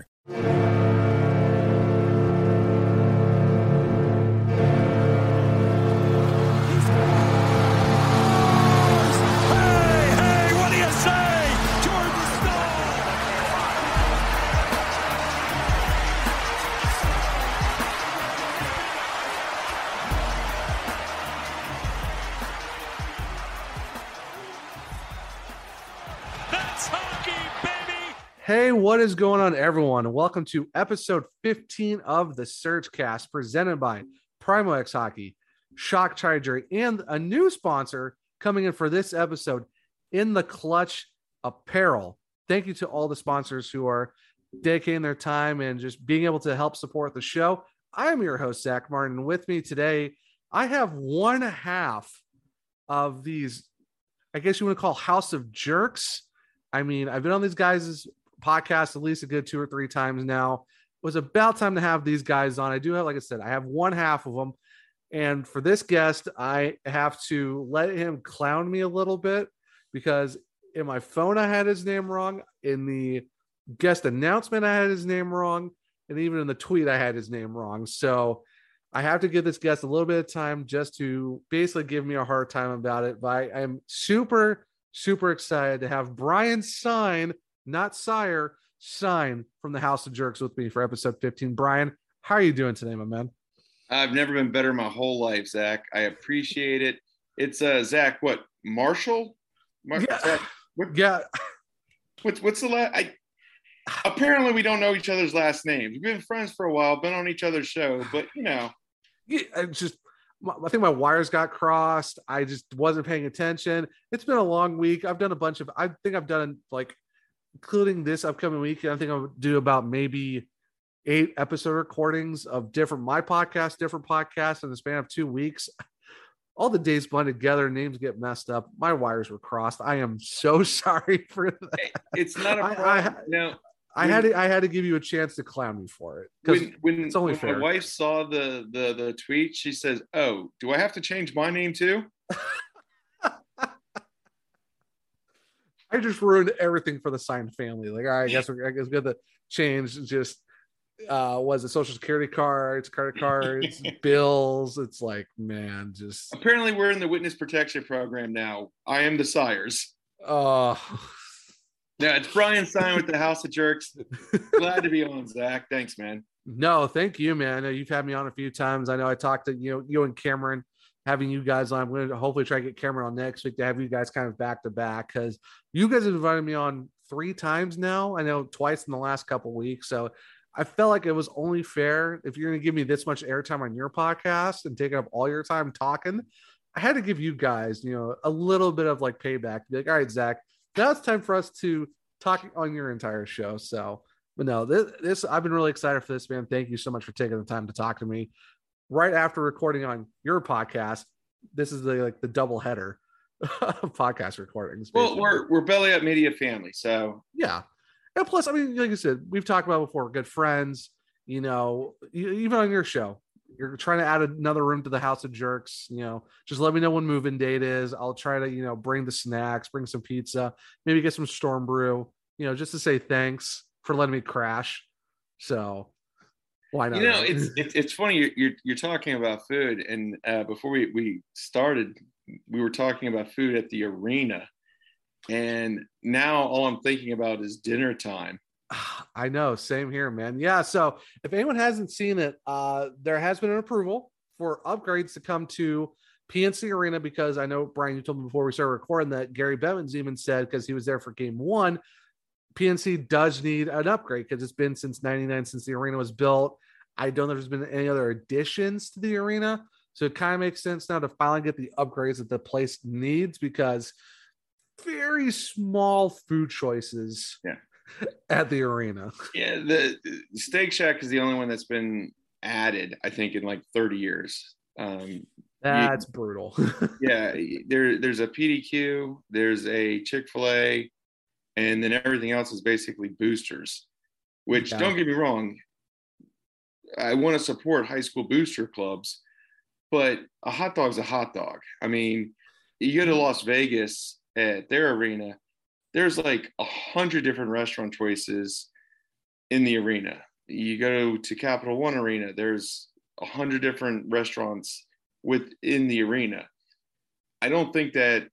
Hey, What is going on, everyone? Welcome to episode 15 of the Surge Cast, presented by Primo X Hockey, Shocked Hydrate, and a new sponsor coming in for this episode in the Clutch Apparel. Thank you to all the sponsors who are dedicating their time and just being able to help support the show. I am your host, Zach Martin. With me today, I have one half of these, I guess you want to call House of Jerks. I mean, I've been on these guys' podcast at least a good two or three times now. It was about time to have these guys on. I do have, like I said, I have one half of them. And for this guest, I have to let him clown me a little bit because in my phone, I had his name wrong. In the guest announcement, I had his name wrong. And even in the tweet, I had his name wrong. So I have to give this guest a little bit of time just to basically give me a hard time about it. But I, I'm super, super excited to have Brian Sine, not Sire, Sine from the House of Jerks with me for episode 15. Brian, how are you doing today, my man? I've never been better my whole life, Zach. I appreciate it. It's uh Zach, what Marshall? Mar- Yeah. Zach, what, Yeah, what's what's the last? I apparently we don't know each other's last names. We've been friends for a while, been on each other's show, but you know, yeah, I just I think my wires got crossed. I just wasn't paying attention. It's been a long week. I've done a bunch of. I think I've done like, including this upcoming week. I think I'll do about maybe eight episode recordings of different my podcast, different podcasts in the span of two weeks. All the days blend together, names get messed up. My wires were crossed. I am so sorry for that. it's not a problem. now, I had to, I had to give you a chance to clown me for it because when when, it's only when fair. my wife saw the the the tweet, she says, "Oh, do I have to change my name too?" I just ruined everything for the signed family. Like, all right, I guess we're I guess we got to change just uh was it social security cards, credit cards, bills. It's like, man, just Apparently, we're in the witness protection program now. I am the sires. uh Yeah, it's Brian Sine with the House of Jerks. Glad to be on, Zach. Thanks, man. no, thank you, man. You've had me on a few times. I know I talked to you know you and Cameron having you guys on. I'm going to hopefully try to get Cameron on next week to have you guys kind of back to back because you guys have invited me on three times now. I know twice in the last couple weeks. So I felt like it was only fair if you're going to give me this much airtime on your podcast and taking up all your time talking. I had to give you guys, you know, a little bit of like payback. Be like, all right, Zach, now it's time for us to talk on your entire show. So, but no, this, this I've been really excited for this, man. Thank you so much for taking the time to talk to me right after recording on your podcast. This is the like the double header of podcast recordings. Well, we're we're belly up media family, so yeah, and plus, I mean, like I said, we've talked about before, good friends. You know, even on your show, you're trying to add another room to the House of Jerks. You know, just let me know when moving date is. I'll try to, you know, bring the snacks, bring some pizza, maybe get some storm brew. You know, just to say thanks for letting me crash. So why not? you know it's it's, it's funny you're, you're you're talking about food, and uh, before we we started, we were talking about food at the arena, and now all I'm thinking about is dinner time. I know, same here, man. Yeah. So if anyone hasn't seen it, uh, there has been an approval for upgrades to come to PNC Arena because I know Brian, you told me before we started recording that Gary Bevins even said because he was there for game one, PNC does need an upgrade because it's been since 99 since the arena was built. I don't know if there's been any other additions to the arena. So it kind of makes sense now to finally get the upgrades that the place needs because very small food choices Yeah. at the arena. Yeah, the the Steak Shack is the only one that's been added, I think, in like 30 years. Um, That's brutal. yeah, there there's a PDQ, there's a Chick Fil A, and then everything else is basically boosters. Which Yeah. don't get me wrong, I want to support high school booster clubs, but a hot dog's a hot dog. I mean, you go to mm-hmm. Las Vegas at their arena, there's like a hundred different restaurant choices in the arena. You go to Capital One Arena, there's a hundred different restaurants within the arena. I don't think that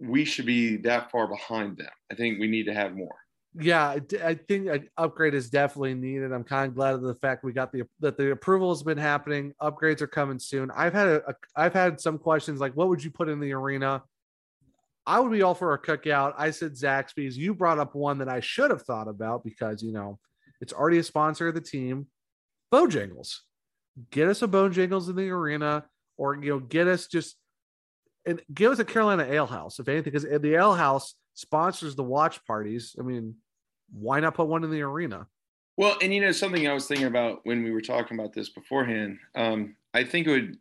we should be that far behind them. I think we need to have more. yeah, I think an upgrade is definitely needed. I'm kind of glad of the fact we got the that the approval has been happening. Upgrades are coming soon. I've had a, I've had some questions like, what would you put in the arena? I would be all for a cookout. I said Zaxby's. You brought up one that I should have thought about because you know it's already a sponsor of the team. Bojangles, get us a Bojangles in the arena, or you know, get us just and give us a Carolina Ale House if anything, because the Ale House sponsors the watch parties. I mean, why not put one in the arena? Well, and you know something I was thinking about when we were talking about this beforehand. Um, I think it would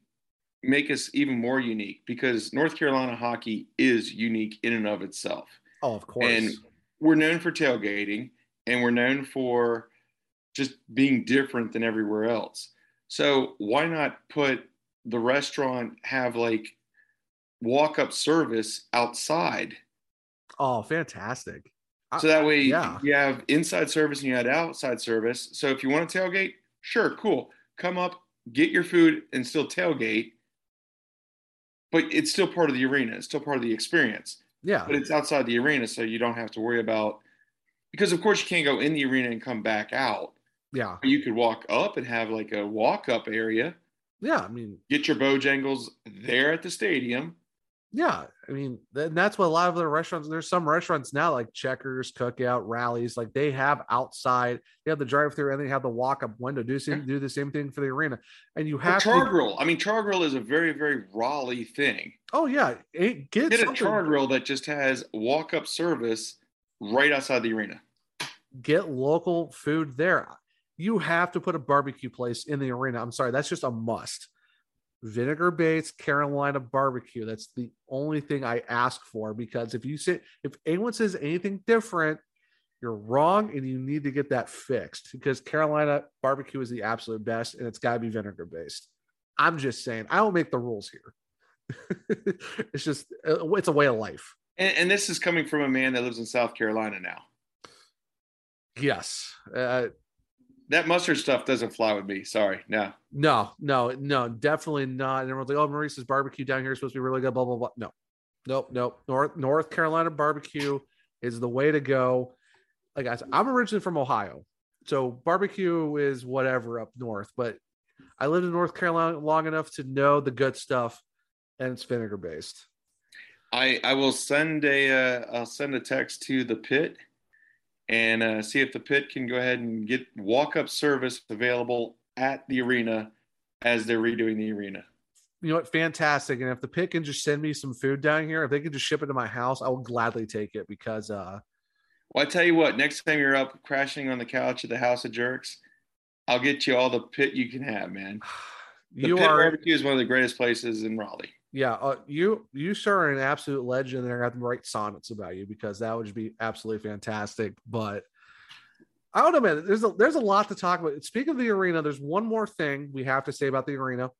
make us even more unique because North Carolina hockey is unique in and of itself. Oh, of course. And we're known for tailgating, and we're known for just being different than everywhere else. So why not put the restaurant have like walk up service outside? oh, fantastic. So that way yeah. you have inside service and you have outside service. So if you want to tailgate, sure, cool. Come up, get your food, and still tailgate. But it's still part of the arena. It's still part of the experience. Yeah. But it's outside the arena, so you don't have to worry about because of course you can't go in the arena and come back out. Yeah. You could walk up and have like a walk up area, Yeah. I mean, get your Bojangles there at the stadium. Yeah. I mean, th- that's what a lot of the restaurants, there's some restaurants now like Checkers, Cookout, Rallies, like they have outside, they have the drive through and they have the walk up window. Do, same, do the same thing for the arena. And you have char to, grill. I mean, char grill is a very, very Raleigh thing. oh, yeah. It, get Get a char grill that just has walk up service right outside the arena. get local food there. You have to put a barbecue place in the arena. I'm sorry, that's just a must. Vinegar based Carolina barbecue. That's the only thing I ask for because if you say if anyone says anything different, you're wrong and you need to get that fixed because Carolina barbecue is the absolute best and it's got to be vinegar based. I'm just saying, I don't make the rules here. it's just uh, it's a way of life. And, and this is coming from a man that lives in South Carolina now. Yes. Uh, That mustard stuff doesn't fly with me. Sorry. No. No, no, no, definitely not. And everyone's like, "Oh, Maurice's barbecue down here is supposed to be really good." Blah blah blah. No, nope, nope. North North Carolina barbecue is the way to go. Like I said, I'm originally from Ohio, so barbecue is whatever up north. But I lived in North Carolina long enough to know the good stuff, and it's vinegar based. I I will send a uh, I'll send a text to the pit and uh, see if the pit can go ahead and get walk up service available at the arena as they're redoing the arena. You know what? Fantastic. And if the pit can just send me some food down here, if they can just ship it to my house, I will gladly take it because uh Well, I tell you what, next time you're up crashing on the couch at the House of Jerks, I'll get you all the pit you can have, man. The you pit are barbecue is one of the greatest places in Raleigh. Yeah, uh, you you sure are an absolute legend, and I got to write sonnets about you because that would just be absolutely fantastic. But I don't know, man. There's a there's a lot to talk about. Speaking of the arena, there's one more thing we have to say about the arena.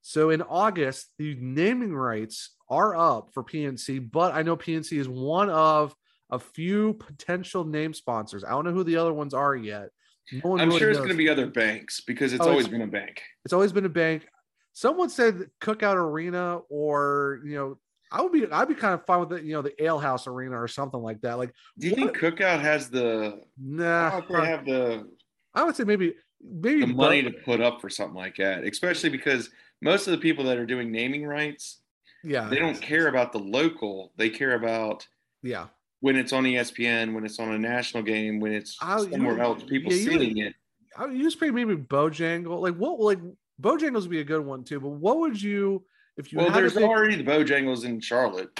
So in August, the naming rights are up for PNC, but I know PNC is one of a few potential name sponsors. I don't know who the other ones are yet. No one I'm really sure it's going to be other banks because it's Oh, always it's- been a bank. It's always been a bank. Someone said Cookout Arena, or you know, I would be I'd be kind of fine with it. You know, the Ale House Arena or something like that. Like, Do you think Cookout has the? I nah, they have the I would say maybe maybe the money Bo- to put up for something like that, especially because most of the people that are doing naming rights, yeah, they don't care about the local. They care about yeah. when it's on ESPN, when it's on a national game, when it's Oh, you- else, people yeah, seeing it. I would use maybe Bojangle. Like what? Like Bojangles would be a good one too. But what would you if you Well, had there's to pick, already the Bojangles in Charlotte.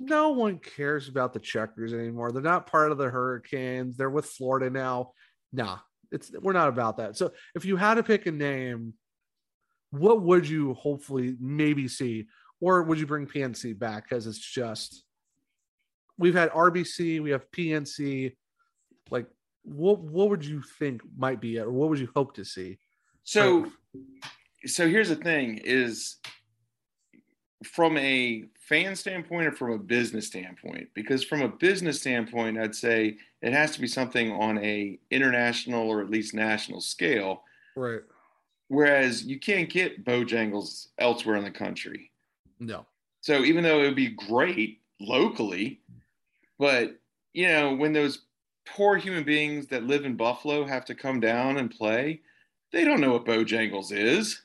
no one cares about the checkers anymore. They're not part of the Hurricanes. They're with Florida now. Nah, it's we're not about that. So if you had to pick a name, what would you hopefully maybe see? Or would you bring PNC back? Because it's just we've had RBC, we have PNC. Like, what what would you think might be it, or what would you hope to see? So, so here's the thing: is from a fan standpoint or from a business standpoint? Because from a business standpoint, I'd say it has to be something on a international or at least national scale. Right. Whereas you can't get Bojangles elsewhere in the country. No. So even though it would be great locally, but you know, when those poor human beings that live in Buffalo have to come down and play, they don't know what Bojangles is.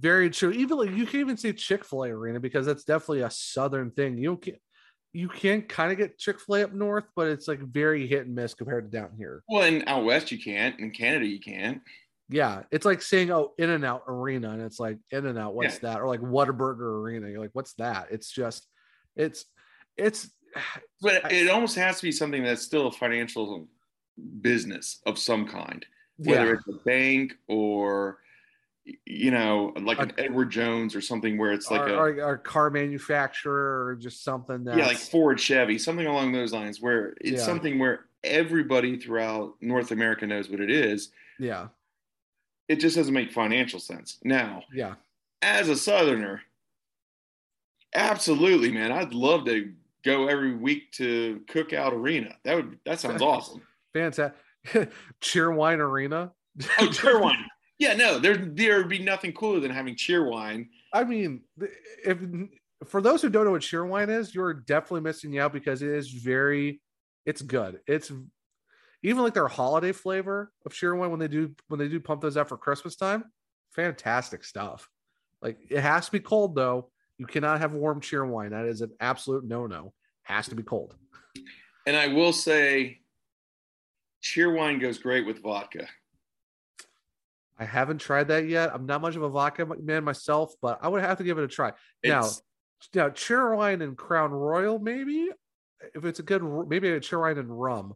Very true. Even like you can't even say Chick Fil A arena because that's definitely a southern thing. You can you can kind of get Chick Fil A up north, but it's like very hit and miss compared to down here. Well, and out west you can't. In Canada you can't. Yeah, it's like saying oh In and Out Arena, and it's like In and Out. What's yeah. that? Or like Whataburger Arena. You're like, what's that? It's just, it's, it's. But it almost has to be something that's still a financial business of some kind, whether yeah. it's a bank or you know, like an Edward Jones or something where it's like our, a our, car manufacturer or just something that yeah, like Ford, Chevy, something along those lines, where it's yeah. something where everybody throughout North America knows what it is. Yeah, it just doesn't make financial sense now. Yeah, as a Southerner, absolutely, man, I'd love to go every week to Cookout Arena. That would that sounds awesome. Fantastic. Cheerwine Arena. Oh, Cheerwine. Yeah, no, there there would be nothing cooler than having Cheerwine. I mean, if for those who don't know what Cheerwine is, you're definitely missing out because it is very, it's good. It's even like their holiday flavor of Cheerwine when they do when they do pump those out for Christmas time. Fantastic stuff. Like it has to be cold though. You cannot have warm Cheerwine. That is an absolute no no. Has to be cold. And I will say, Cheerwine goes great with vodka. I haven't tried that yet. I'm not much of a vodka man myself, but I would have to give it a try. It's, now, now Cheerwine and Crown Royal, maybe if it's a good, maybe a Cheerwine and rum.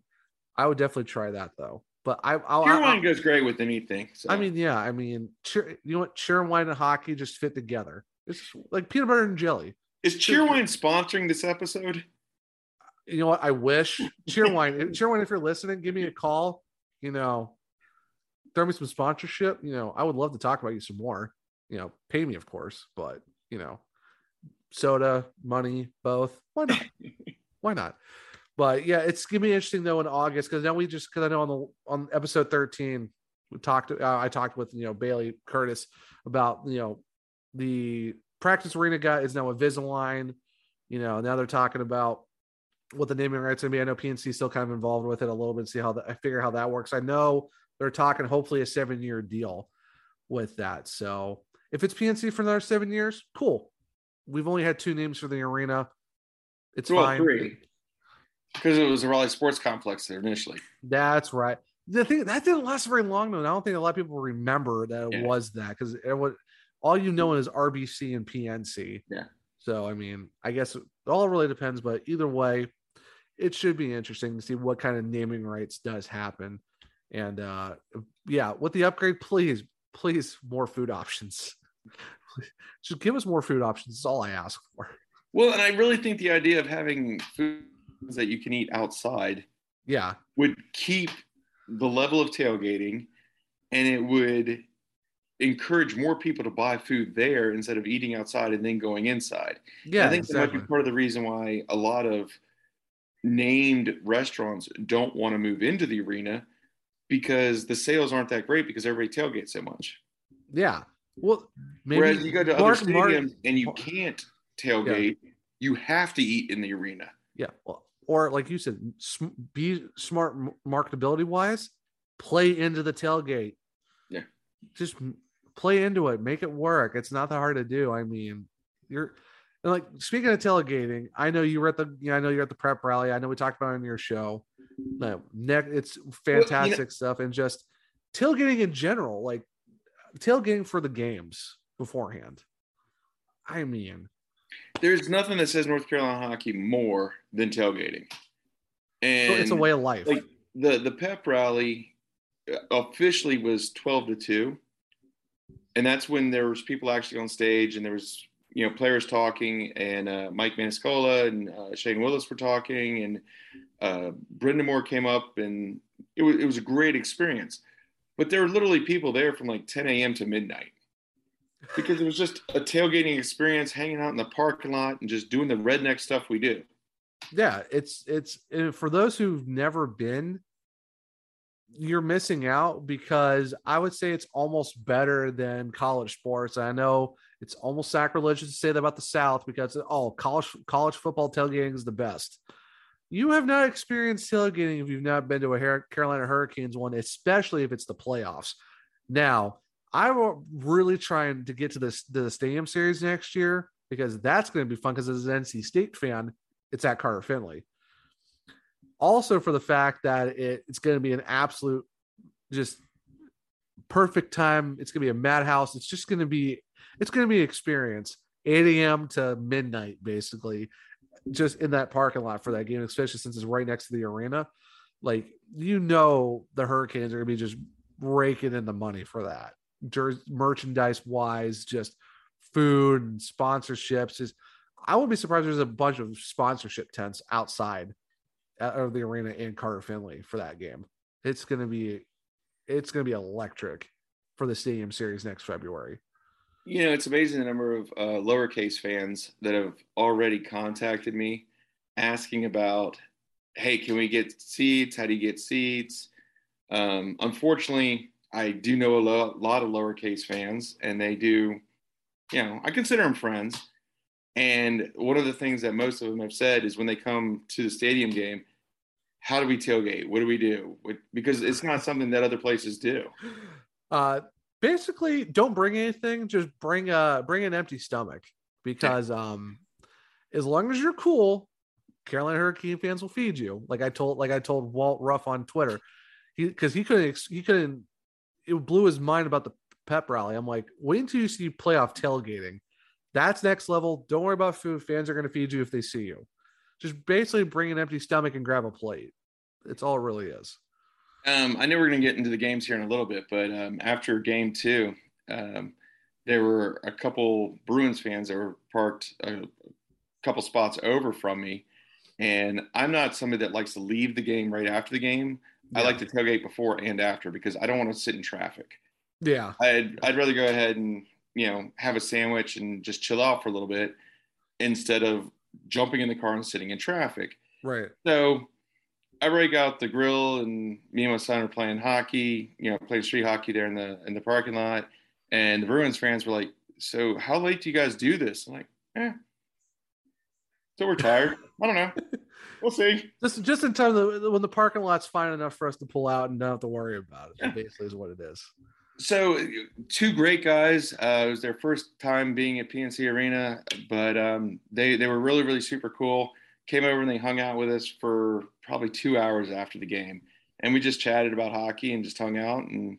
I would definitely try that though. But I, I'll, Cheerwine goes great with anything. So. I mean, yeah, I mean, cheer, you know what? Cheerwine and hockey just fit together. It's like peanut butter and jelly. Is Cheerwine sponsoring this episode? You know what? I wish Cheerwine, Cheerwine, if you're listening, give me a call. You know, throw me some sponsorship, you know, I would love to talk about you some more. You know, pay me, of course, but you know, soda, money, both. Why not? Why not? But yeah, it's gonna be interesting though in August because now we just because I know on the on episode thirteen we talked. Uh, I talked with you know Bailey Curtis about you know the practice arena guy is now a Invisalign. You know now they're talking about what the naming rights gonna be. I know PNC still kind of involved with it a little bit. See how that I figure how that works. I know they're talking hopefully a seven year deal with that. So if it's PNC for another seven years, cool. We've only had two names for the arena. It's well, fine. Three. Because it was a Raleigh Sports Complex there initially. That's right. The thing that didn't last very long though. I don't think a lot of people remember that it yeah. was that because it was all you know is RBC and PNC. Yeah. So I mean, I guess it all really depends, but either way, it should be interesting to see what kind of naming rights does happen. And uh, yeah, with the upgrade, please, please, more food options. Just give us more food options. That's all I ask for. Well, and I really think the idea of having foods that you can eat outside, yeah, would keep the level of tailgating, and it would encourage more people to buy food there instead of eating outside and then going inside. Yeah, and I think exactly. that might be part of the reason why a lot of named restaurants don't want to move into the arena because the sales aren't that great because everybody tailgates so much. Yeah. Well, maybe whereas you go to Mark, other stadiums Mark, and you can't tailgate, yeah. you have to eat in the arena. Yeah. Well, or like you said, be smart marketability wise, play into the tailgate. Yeah. Just play into it, make it work. It's not that hard to do. I mean, you're like speaking of tailgating, I know you were at the, you know, I know you're at the prep rally. I know we talked about it on your show no, neck, it's fantastic well, you know, stuff, and just tailgating in general, like tailgating for the games beforehand. I mean, There's nothing that says North Carolina hockey more than tailgating. And it's a way of life. Like the the pep rally uh, officially was 12 to 2 and that's when there was people actually on stage and there was you know players talking and uh, mike maniscalco and uh, shane willis were talking and uh, Moore came up and it was, it was a great experience. But there were literally people there from like 10 a.m to midnight because it was just a tailgating experience hanging out in the parking lot and just doing the redneck stuff we do. Yeah it's it's for those who've never been you're missing out because I would say it's almost better than college sports. I know it's almost sacrilegious to say that about the South because oh, college college football tailgating is the best. You have not experienced tailgating if you've not been to a Carolina Hurricanes one, especially if it's the playoffs. Now, I'm really trying to get to this the stadium series next year because that's going to be fun. Because as an NC State fan, it's at Carter Finley also for the fact that it, it's going to be an absolute just perfect time. It's going to be a madhouse. It's just going to be it's going to be an experience. 8 a.m. to midnight, basically, just in that parking lot for that game, especially since it's right next to the arena. Like you know, the Hurricanes are going to be just raking in the money for that. Jer- merchandise wise, just food and sponsorships. Is I wouldn't be surprised there's a bunch of sponsorship tents outside of the arena in Carter Finley for that game. It's going to be it's going to be electric for the stadium series next February. You know, it's amazing the number of uh, lowercase fans that have already contacted me asking about, hey, can we get seats? How do you get seats? Um, unfortunately, I do know a lo- lot of lowercase fans, and they do, you know, I consider them friends. And one of the things that most of them have said is when they come to the stadium game, how do we tailgate? What do we do? Because it's not something that other places do. Uh, basically, don't bring anything. Just bring a bring an empty stomach because um, as long as you're cool, Carolina Hurricane fans will feed you. Like I told, like I told Walt Ruff on Twitter, he because he couldn't he couldn't. It blew his mind about the pep rally. I'm like, wait until you see playoff tailgating that's next level. Don't worry about food. Fans are going to feed you if they see you. Just basically bring an empty stomach and grab a plate. It's all it really is. Um, I know we're going to get into the games here in a little bit, but um, after game two, um, there were a couple Bruins fans that were parked a couple spots over from me. And I'm not somebody that likes to leave the game right after the game. Yeah. I like to tailgate before and after because I don't want to sit in traffic. Yeah. I'd, I'd rather go ahead and you know, have a sandwich and just chill out for a little bit instead of jumping in the car and sitting in traffic. Right. So I break out the grill and me and my son are playing hockey, you know, playing street hockey there in the in the parking lot. And the Bruins fans were like, So how late do you guys do this? I'm like, eh. So we're tired. I don't know. We'll see. Just just in time when the parking lot's fine enough for us to pull out and not have to worry about it. Yeah. Basically is what it is. So, two great guys. Uh, it was their first time being at PNC Arena, but um, they they were really really super cool. Came over and they hung out with us for probably two hours after the game, and we just chatted about hockey and just hung out and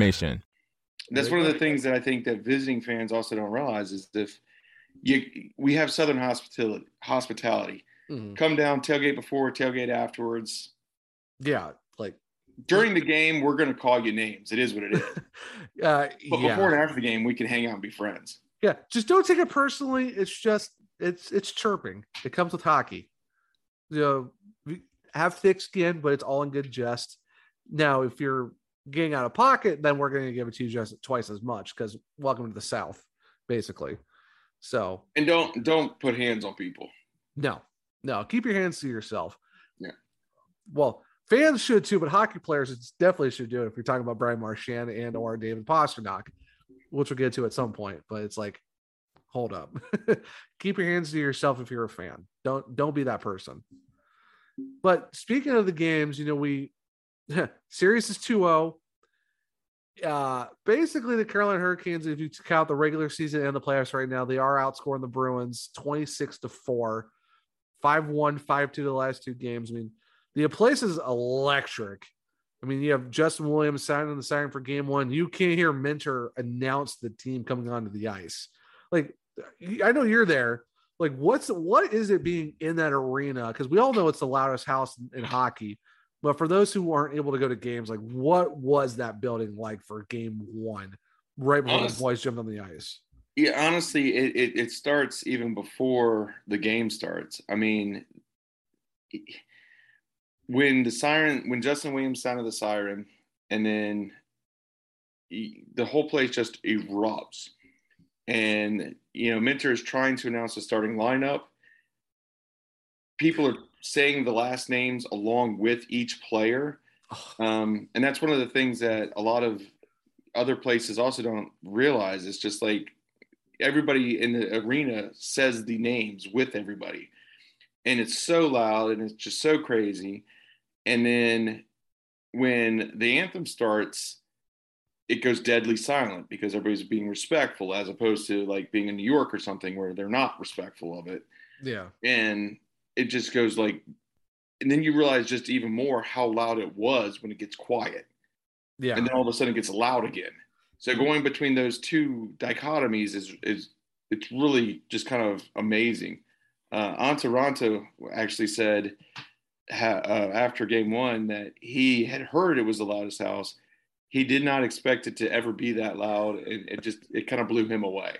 that's one of the things that I think that visiting fans also don't realize is if you we have Southern hospitality hospitality. Mm-hmm. Come down, tailgate before, tailgate afterwards. Yeah, like during the game, we're going to call you names. It is what it is. uh, but yeah. before and after the game, we can hang out and be friends. Yeah, just don't take it personally. It's just it's it's chirping. It comes with hockey. You know, we have thick skin, but it's all in good jest. Now, if you're getting out of pocket, then we're going to give it to you just twice as much because welcome to the South, basically. So And don't don't put hands on people. no, no, keep your hands to yourself. Yeah. Well, fans should too, but hockey players it's definitely should do it if you're talking about Brian Marchand and or David Pastrnak, which we'll get to at some point. But it's like, hold up. keep your hands to yourself if you're a fan. Don't don't be that person. But speaking of the games, you know, we series is 2-0. Uh basically the Carolina Hurricanes, if you count the regular season and the playoffs right now, they are outscoring the Bruins 26 to 4, 5-1, 5-2 the last two games. I mean, the place is electric. I mean, you have Justin Williams signing the sign for game one. You can't hear Minter announce the team coming onto the ice. Like, I know you're there. Like, what's what is it being in that arena? Because we all know it's the loudest house in, in hockey. But for those who aren't able to go to games, like what was that building like for game one, right before Honest- the boys jumped on the ice? Yeah, honestly, it, it, it starts even before the game starts. I mean, when the siren, when Justin Williams sounded the siren, and then he- the whole place just erupts. And, you know, Minter is trying to announce the starting lineup. People are saying the last names along with each player. Um, and that's one of the things that a lot of other places also don't realize. It's just like everybody in the arena says the names with everybody. And it's so loud and it's just so crazy. And then when the anthem starts, it goes deadly silent because everybody's being respectful as opposed to like being in New York or something where they're not respectful of it Yeah. and it just goes like and then you realize just even more how loud it was when it gets quiet. Yeah. and then all of a sudden it gets loud again. So going between those two dichotomies is is it's really just kind of amazing. Uh Antti Raanta actually said ha, uh, after game one that he had heard it was the loudest house. He did not expect it to ever be that loud. And it just it kind of blew him away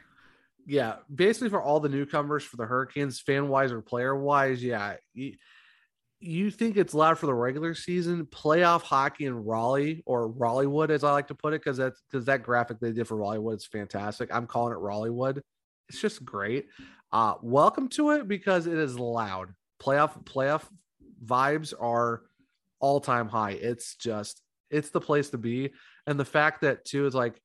yeah, basically for all the newcomers for the Hurricanes, fan wise or player wise, yeah, you, you think it's loud for the regular season, playoff hockey in Raleigh or Raleighwood, as I like to put it, because that's because that graphic they did for Raleighwood is fantastic. I'm calling it Raleighwood. It's just great. Uh, welcome to it because it is loud. Playoff playoff vibes are all time high. It's just it's the place to be, and the fact that too is like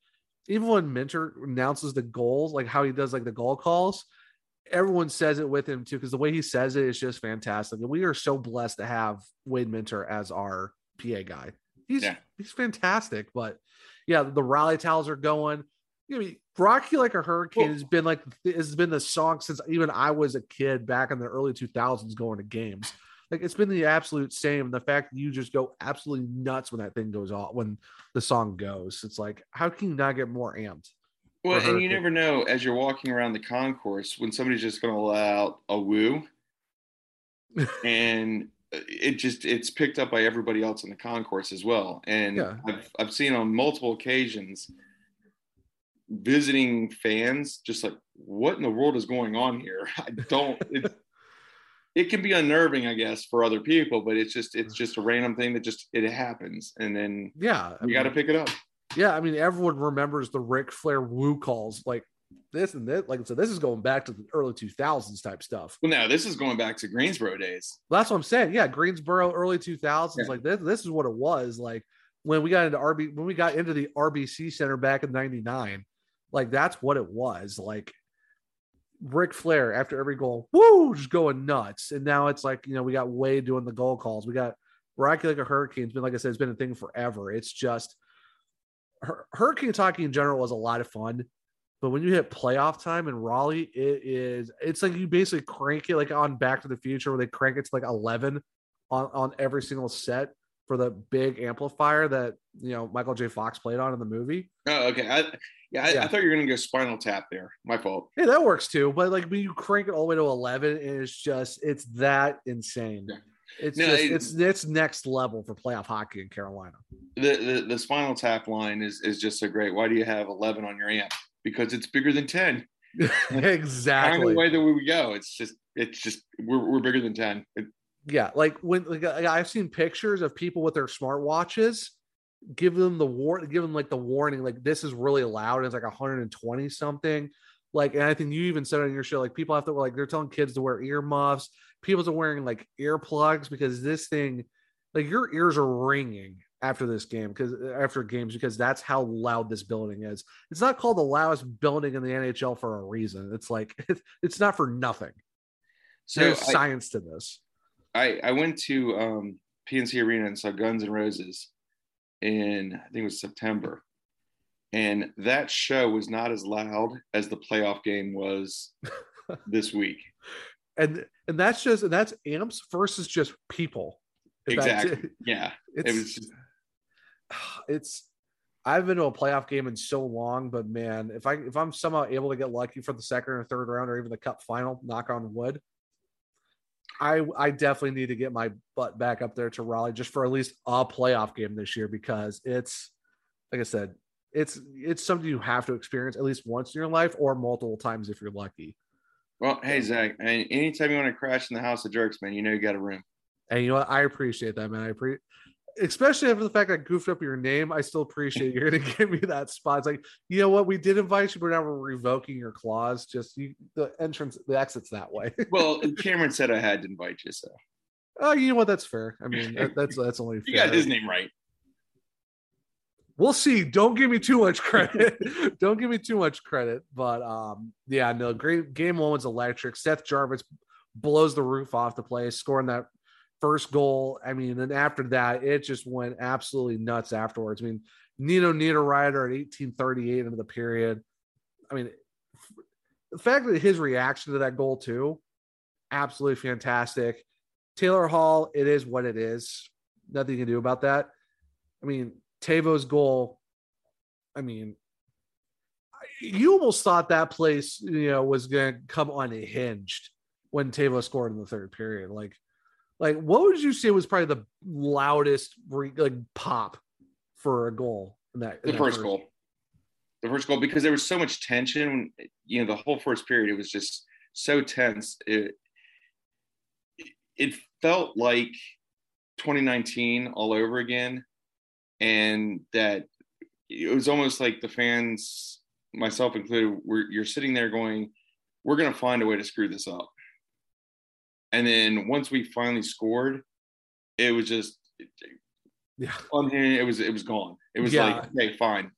even when Minter announces the goals, like how he does like the goal calls, everyone says it with him too, because the way he says it is just fantastic. And we are so blessed to have Wade Minter as our PA guy. He's Yeah. he's fantastic. But yeah, the rally towels are going. You know, Rocky like a hurricane Well- has been like has been the song since even I was a kid back in the early 2000s going to games. Like it's been the absolute same. The fact that you just go absolutely nuts when that thing goes off when the song goes. It's like how can you not get more amped? Well, and you never know as you're walking around the concourse when somebody's just going to let out a woo, and uh, it just it's picked up by everybody else in the concourse as well. And Yeah. I've I've seen on multiple occasions visiting fans just like what in the world is going on here? I don't. It, it can be unnerving, I guess, for other people, but it's just it's mm. just a random thing that just it happens, and then Yeah, I you got to pick it up. Yeah, I mean, everyone remembers the Ric Flair woo calls like this and that. Like I said, this is going back to the early 2000s type stuff. Well, now this is going back to Greensboro days. That's what I'm saying. Yeah, Greensboro, early 2000s. Yeah. Like this, this is what it was. Like when we got into RB, when we got into the RBC Center back in '99, like that's what it was. Like Ric Flair after every goal, woo, just going nuts. And now it's like you know we got Wade doing the goal calls. We got Rocky like a hurricane. It's been like I said, it's been a thing forever. It's just Hur- Hurricane hockey in general was a lot of fun. But when you hit playoff time in Raleigh, it is it's like you basically crank it like on Back to the Future where they crank it to like 11 on, on every single set for the big amplifier that you know Michael J. Fox played on in the movie. Oh, okay. I, yeah, I, Yeah. I thought you were gonna go Spinal Tap there. My fault. Yeah, that works too. But like when you crank it all the way to 11, and it's just it's that insane. Yeah. It's No, just it- it's it's next level for playoff hockey in Carolina. The, the the Spinal Tap line is is just so great. Why do you have eleven on your amp? Because it's bigger than ten. Kind of exactly. the way that we go. It's just it's just we're we're bigger than ten. It, Yeah, like when like, I've seen pictures of people with their smartwatches, give them the war, give them like the warning, like this is really loud. And It's like 120 something. Like, and I think you even said on your show, like people have to like they're telling kids to wear earmuffs. People are wearing like earplugs because this thing, like your ears are ringing after this game because uh, after games because that's how loud this building is. It's not called the loudest building in the NHL for a reason. It's like it's not for nothing. so There's I, science to this. I I went to um, PNC Arena and saw Guns N' Roses in I think it was September, and that show was not as loud as the playoff game was this week. and and that's just and that's amps versus just people Exactly. it. Yeah, it's it was just it's i've been to a playoff game in so long but man if i if i'm somehow able to get lucky for the second or third round or even the cup final knock on wood i i definitely need to get my butt back up there to raleigh just for at least a playoff game this year because it's like i said it's it's something you have to experience at least once in your life or multiple times if you're lucky well. Hey Zach, and anytime you want to crash in the house of jerks, man, you know you got a room. And you know what? I appreciate that, man. I appreciate, especially after the fact I goofed up your name. I still appreciate you're going to give me that spot. It's like, you know what? We did invite you, but now we're revoking your clause. Just you, the entrance, the exit's that way. Well, Cameron said I had to invite you, so oh, you know what? That's fair. I mean, that, that's that's only Fair. you got his name right. We'll see. Don't give me too much credit. Don't give me too much credit. But um, yeah, no, great game one was electric. Seth Jarvis blows the roof off the place, scoring that first goal. I mean, and after that, it just went absolutely nuts afterwards. I mean, Nino Niederreiter at 1838 into the period. I mean, the fact that his reaction to that goal too, absolutely fantastic. Taylor Hall, it is what it is. Nothing you can do about that. I mean, Tavo's goal. I mean, you almost thought that place, you know, was going to come unhinged when Tavo scored in the third period. Like, like what would you say was probably the loudest re- like pop for a goal in that? in The that first goal, the first goal, because there was so much tension. You know, the whole first period, it was just so tense. It it felt like 2019 all over again, and that it was almost like the fans, myself included, were you're sitting there going, "We're going to find a way to screw this up." And then once we finally scored, it was just Yeah. on here. It was it was gone. It was Yeah. like, okay, fine,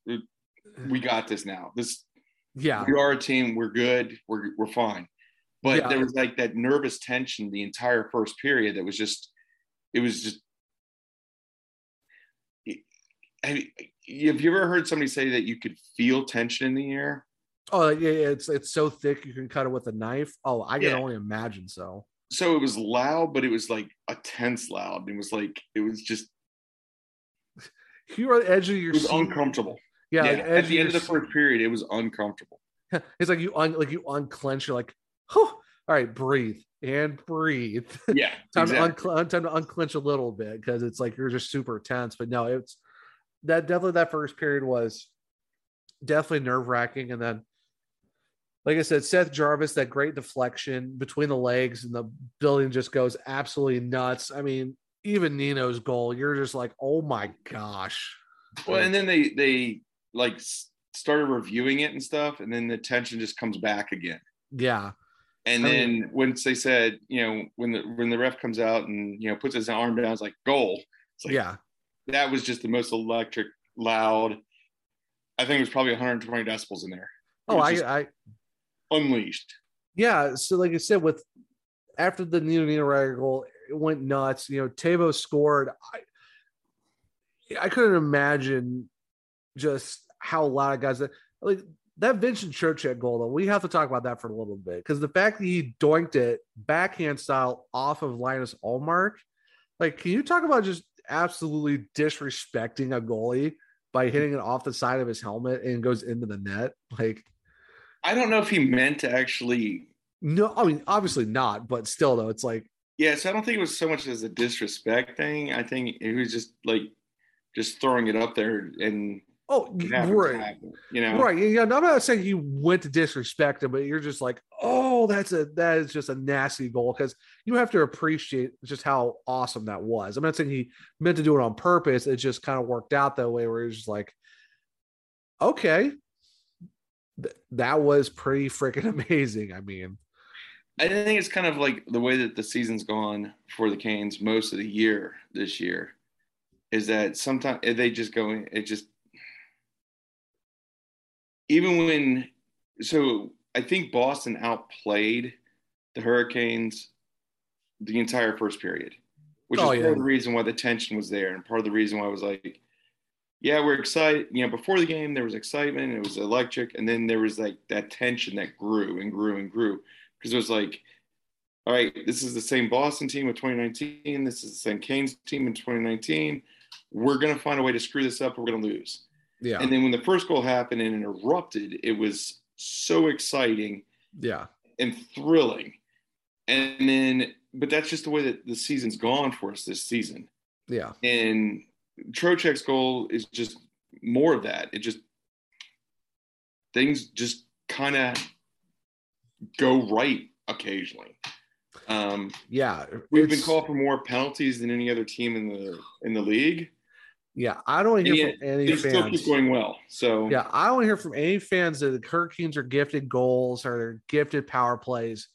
we got this now. This Yeah. we are a team. We're good. We're we're fine. But Yeah. there was like that nervous tension the entire first period. That was just, it was just. Have you, have you ever heard somebody say that you could feel tension in the air? Oh yeah, yeah, it's it's so thick you can cut it with a knife. Oh, I can Yeah. only imagine so. So it was loud, but it was like a tense loud. It was like it was just You were on the edge of your it was seat. uncomfortable. Yeah, Yeah, like, at the end of the first period, it was uncomfortable. it's like you un like you unclench. You're like, oh, all right, breathe and breathe. Yeah, time exactly. to uncl- time to unclench a little bit because it's like you're just super tense. But no, it's that definitely that first period was definitely nerve wracking. And then, like I said, Seth Jarvis, that great deflection between the legs and the building just goes absolutely nuts. I mean, even Nino's goal, you're just like, oh my gosh. Well, and then they they like started reviewing it and stuff, and then the tension just comes back again. yeah, And I then mean- once they said, you know, when the when the ref comes out and you know puts his arm down, it's like goal. It's like, yeah, that was just the most electric, loud. I think it was probably 120 decibels in there. It oh, I, just I, unleashed. yeah. So, like I said, with after the Nino Ryder goal, it went nuts. You know, Tavo scored. I, I couldn't imagine just how a lot of guys that like that Vincent Trocheck goal though. We have to talk about that for a little bit because the fact that he doinked it backhand style off of Linus Ullmark, like, can you talk about just absolutely disrespecting a goalie by hitting it off the side of his helmet and goes into the net? Like, I don't know if he meant to actually. no, I mean, obviously not, but still though, it's like, yeah. So I don't think it was so much as a disrespect thing. I think it was just like just throwing it up there and Oh, right. happen, you know. Right. Yeah. I'm not saying he went to disrespect him, but you're just like, oh, that's a that is just a nasty goal because you have to appreciate just how awesome that was. I'm not saying he meant to do it on purpose. It just kind of worked out that way where he's just like, okay. Th- that was pretty freaking amazing. I mean, I think it's kind of like the way that the season's gone for the Canes most of the year this year is that sometimes eh, they just go in, it just even when so I think Boston outplayed the Hurricanes the entire first period, which Oh, is yeah. part of the reason why the tension was there and part of the reason why I was like, yeah, we're excited. You know, before the game there was excitement, it was electric, and then there was like that tension that grew and grew and grew because it was like, all right, this is the same Boston team of 2019. This is the same Canes team in 2019. We're gonna find a way to screw this up. Or we're gonna lose. yeah. And then when the first goal happened and it erupted, it was so exciting yeah. and thrilling. And then, but that's just the way that the season's gone for us this season. Yeah. And Trocheck's goal is just more of that. It just things just kind of go right occasionally. Um, Yeah. we've been called for more penalties than any other team in the in the league. Yeah. I don't hear yet from any They still fans. keep going well. So Yeah, I don't hear from any fans that the Hurricanes are gifted goals or they're gifted power plays.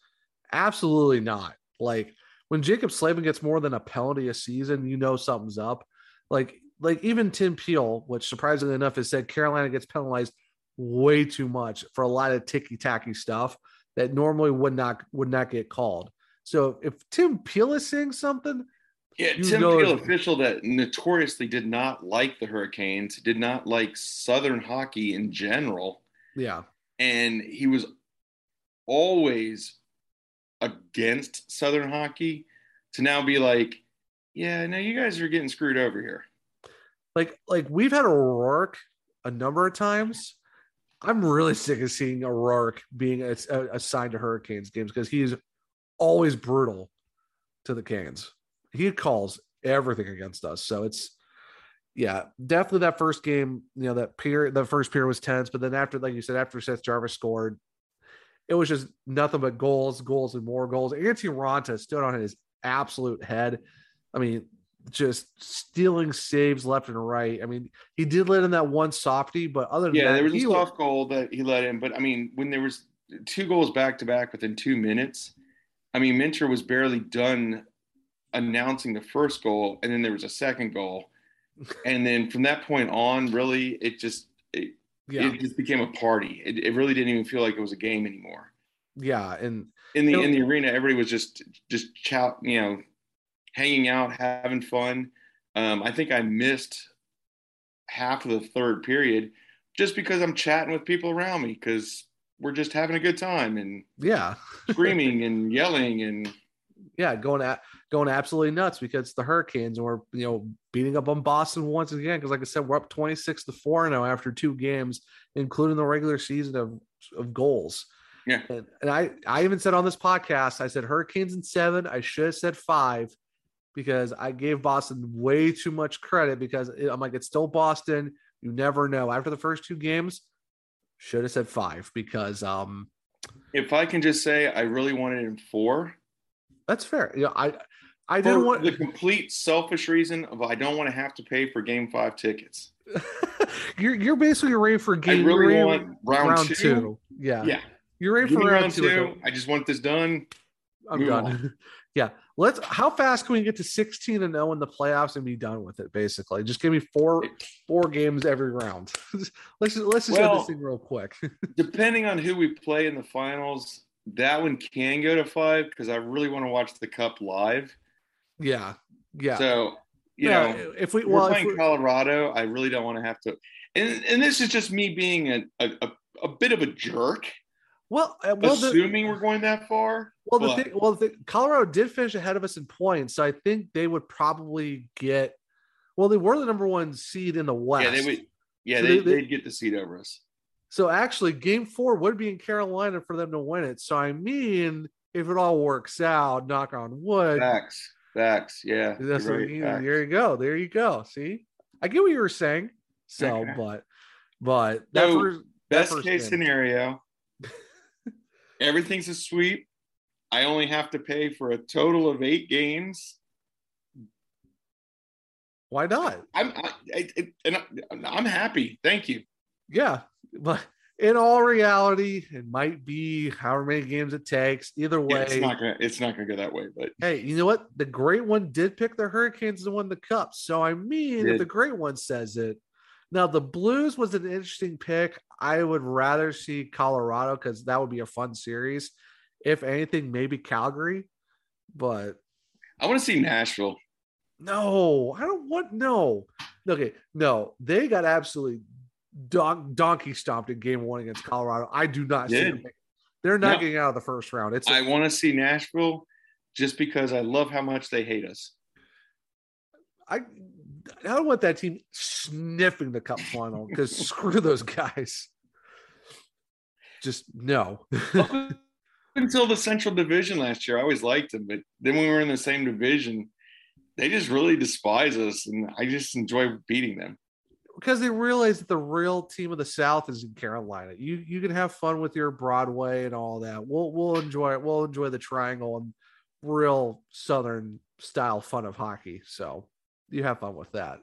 Absolutely not. Like when Jaccob Slavin gets more than a penalty a season, you know something's up. Like like even Tim Peel, which surprisingly enough has said Carolina gets penalized way too much for a lot of ticky tacky stuff that normally would not would not get called. So if Tim Peel is saying something, Yeah, Tim Peel, official that notoriously did not like the Hurricanes, did not like Southern hockey in general, yeah, and he was always against Southern hockey. To now be like, yeah, no, you guys are getting screwed over here. like like we've had O'Rourke a number of times. I'm really sick of seeing O'Rourke being a- uh, assigned to Hurricanes games because he's always brutal to the Canes. He calls everything against us. So it's yeah, definitely that first game, you know, that period, the first period was tense, but then after, like you said, after Seth Jarvis scored, it was just nothing but goals, goals, and more goals. Antti Raanta stood on his absolute head. I mean, just stealing saves left and right. I mean, he did let in that one softy, but other than Yeah, that, there was a he was- soft goal that he let in, but I mean, when there was two goals back to back within two minutes, I mean, Minter was barely done announcing the first goal, and then there was a second goal, and then from that point on, really, it just it, yeah, it just became a party. It, it really didn't even feel like it was a game anymore. yeah, and In the in the arena, everybody was just just chow, you know, hanging out, having fun. Um, I think I missed half of the third period just because I'm chatting with people around me because we're just having a good time and yeah, screaming and yelling and yeah, going at going absolutely nuts because the Hurricanes and we're you know beating up on Boston once again because like I said we're up twenty six to four now after two games, including the regular season of of goals. Yeah. and, and I I even said on this podcast I said Hurricanes in seven. I should have said five because I gave Boston way too much credit because it- I'm like it's still Boston. You never know. After the first two games, should have said five because um if I can just say I really wanted it in four that's fair. You know, I I didn't want the complete selfish reason of I don't want to have to pay for game five tickets. you're you're basically ready for I game. really you're want round, round two. two. Yeah, Yeah, you're ready give for round, round two. two. I just want this done. I'm move done. yeah, let's. How fast can we get to 16 and 0 in the playoffs and be done with it? Basically, just give me four four games every round. let's just, let's just end Well- this thing real quick. Depending on who we play in the finals, that one can go to five because I really want to watch the cup live. yeah, yeah. So you Yeah, know, if we we're well, playing we- Colorado. I really don't want to have to. And and this is just me being a a, a, a bit of a jerk, well, uh, well, the, assuming we're going that far. Well, the But- thing, well, the, Colorado did finish ahead of us in points, so I think they would probably get. Well, they were the number one seed in the West. Yeah, they would. Yeah, So they, they- they- they'd get the seed over us. So actually, Game Four would be in Carolina for them to win it. So I mean, if it all works out, knock on wood. Facts, facts. Yeah, That's what right, you- facts. there you go. There you go. See, I get what you were saying. So, Okay. but But that So, first, that Best case game- scenario, everything's a sweep. I only have to pay for a total of eight games. Why not? I'm I, I, and I'm happy. Thank you. Yeah, but in all reality, it might be however many games it takes. Either Yeah, way, it's not gonna it's not gonna go that way, but hey, you know what? The great one did pick the Hurricanes and won the cup. So I mean, if the great one says it. Now the Blues was an interesting pick. I would rather see Colorado because that would be a fun series. If anything, maybe Calgary. But I want to see Nashville. no, I don't want no. Okay, no, they got absolutely don- donkey stomped in game one against Colorado. I do not see them. They're not No. getting out of the first round. It's I want to see Nashville just because I love how much they hate us. I I don't want that team sniffing the cup final because screw those guys. Just no. Until the Central Division last year, I always liked them, but then when we were in the same division, they just really despise us, and I just enjoy beating them. because they realize that the real team of the South is in Carolina. You you can have fun with your Broadway and all that. We'll we'll enjoy it. We'll enjoy the triangle and real Southern style fun of hockey. So you have fun with that.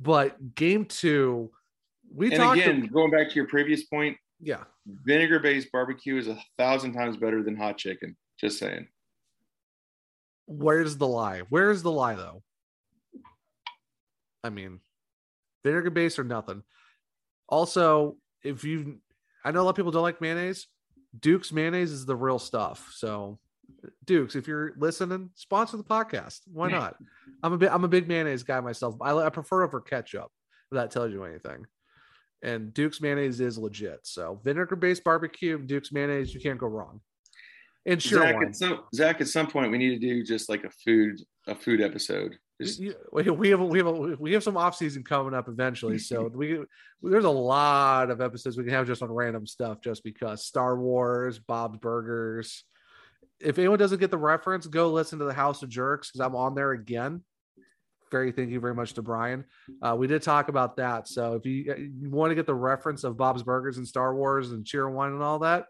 But game two, we and talked. again, going back to your previous point, yeah, vinegar based barbecue is a thousand times better than hot chicken. Just saying. where's the lie? Where's the lie though? I mean, vinegar based or nothing. Also, if you, I know a lot of people don't like mayonnaise. Duke's mayonnaise is the real stuff. So, Dukes, if you're listening, sponsor the podcast. Why not? I'm a bit, I'm a big mayonnaise guy myself. I, I prefer it over ketchup. If that tells you anything. And Duke's mayonnaise is legit. So, vinegar based barbecue, Duke's mayonnaise, you can't go wrong. And sure, Zach, wine. at some Zach, at some point we need to do just like a food a food episode. Just, we we have we have we have some off season coming up eventually, so we there's a lot of episodes we can have just on random stuff, just because Star Wars, Bob's Burgers. If anyone doesn't get the reference, go listen to the House of Jerks because I'm on there again. Very thank you very much to Brian. Uh, we did talk about that, so if you, you want to get the reference of Bob's Burgers and Star Wars and Cheer Wine and all that,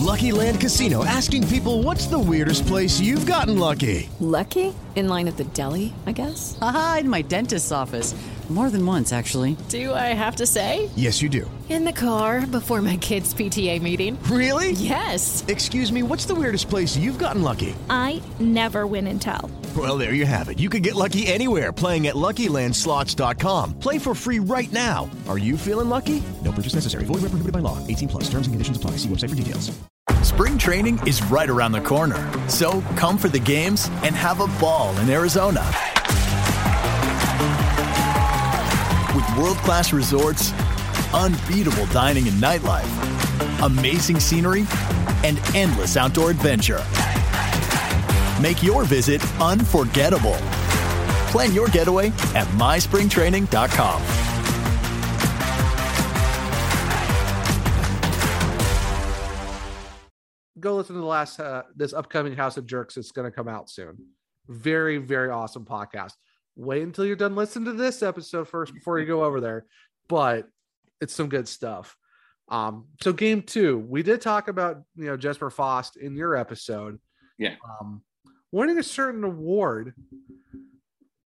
Lucky Land Casino asking people what's the weirdest place you've gotten lucky? Lucky? In line at the deli, I guess? Aha, in my dentist's office. More than once, actually. Do I have to say? Yes, you do. In the car before my kids' PTA meeting. Really? Yes. Excuse me, what's the weirdest place you've gotten lucky? I never win and tell. Well, there you have it. You can get lucky anywhere playing at LuckyLandSlots.com. Play for free right now. Are you feeling lucky? No purchase necessary. Void where prohibited by law. 18 plus. Terms and conditions apply. See website for details. Spring training is right around the corner. So come for the games and have a ball in Arizona. With world class resorts, unbeatable dining and nightlife, amazing scenery, and endless outdoor adventure. Make your visit unforgettable. Plan your getaway at myspringtraining.com. go listen to the last uh, this upcoming House of Jerks. It's going to come out soon. Very very awesome podcast. Wait until you're done listening to this episode first before you go over there, but it's some good stuff. Um, so game two, we did talk about you know Jesper Fast in your episode. Yeah. Um, winning a certain award.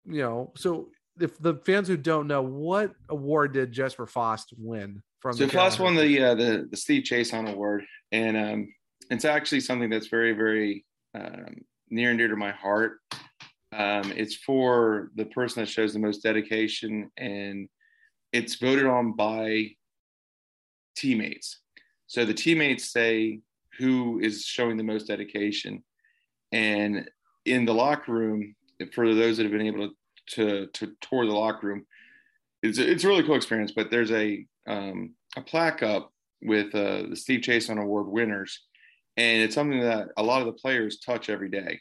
You know, so if the fans who don't know, what award did Jesper Fast win from? so the Fast won the uh, the the Steve Chiasson Award, and um, it's actually something that's very very um, near and dear to my heart. Um, it's for the person that shows the most dedication, and it's voted on by teammates. So the teammates say who is showing the most dedication, and in the locker room, for those that have been able to to, to tour the locker room, it's it's a really cool experience. But there's a um, a plaque up with uh, the Steve Chiasson Award winners, and it's something that a lot of the players touch every day,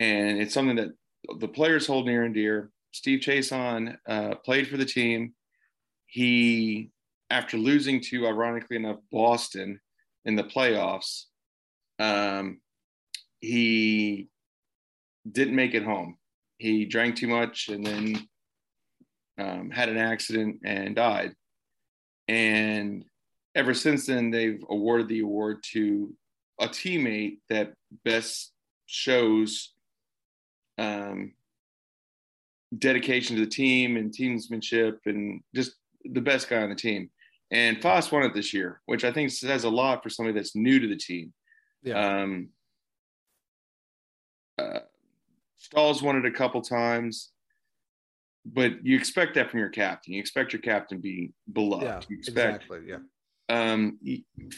and it's something that the players hold near and dear. Steve Chiasson uh, played for the team. He, after losing to, ironically enough, Boston in the playoffs, um, he didn't make it home. He drank too much and then um, had an accident and died. And ever since then, they've awarded the award to a teammate that best shows um, dedication to the team and teamsmanship and just the best guy on the team. And Fast won it this year, which I think says a lot for somebody that's new to the team. Yeah. Um, uh, Stalls won it a couple times, but you expect that from your captain. You expect your captain to be beloved. Yeah, you expect exactly. Yeah. um,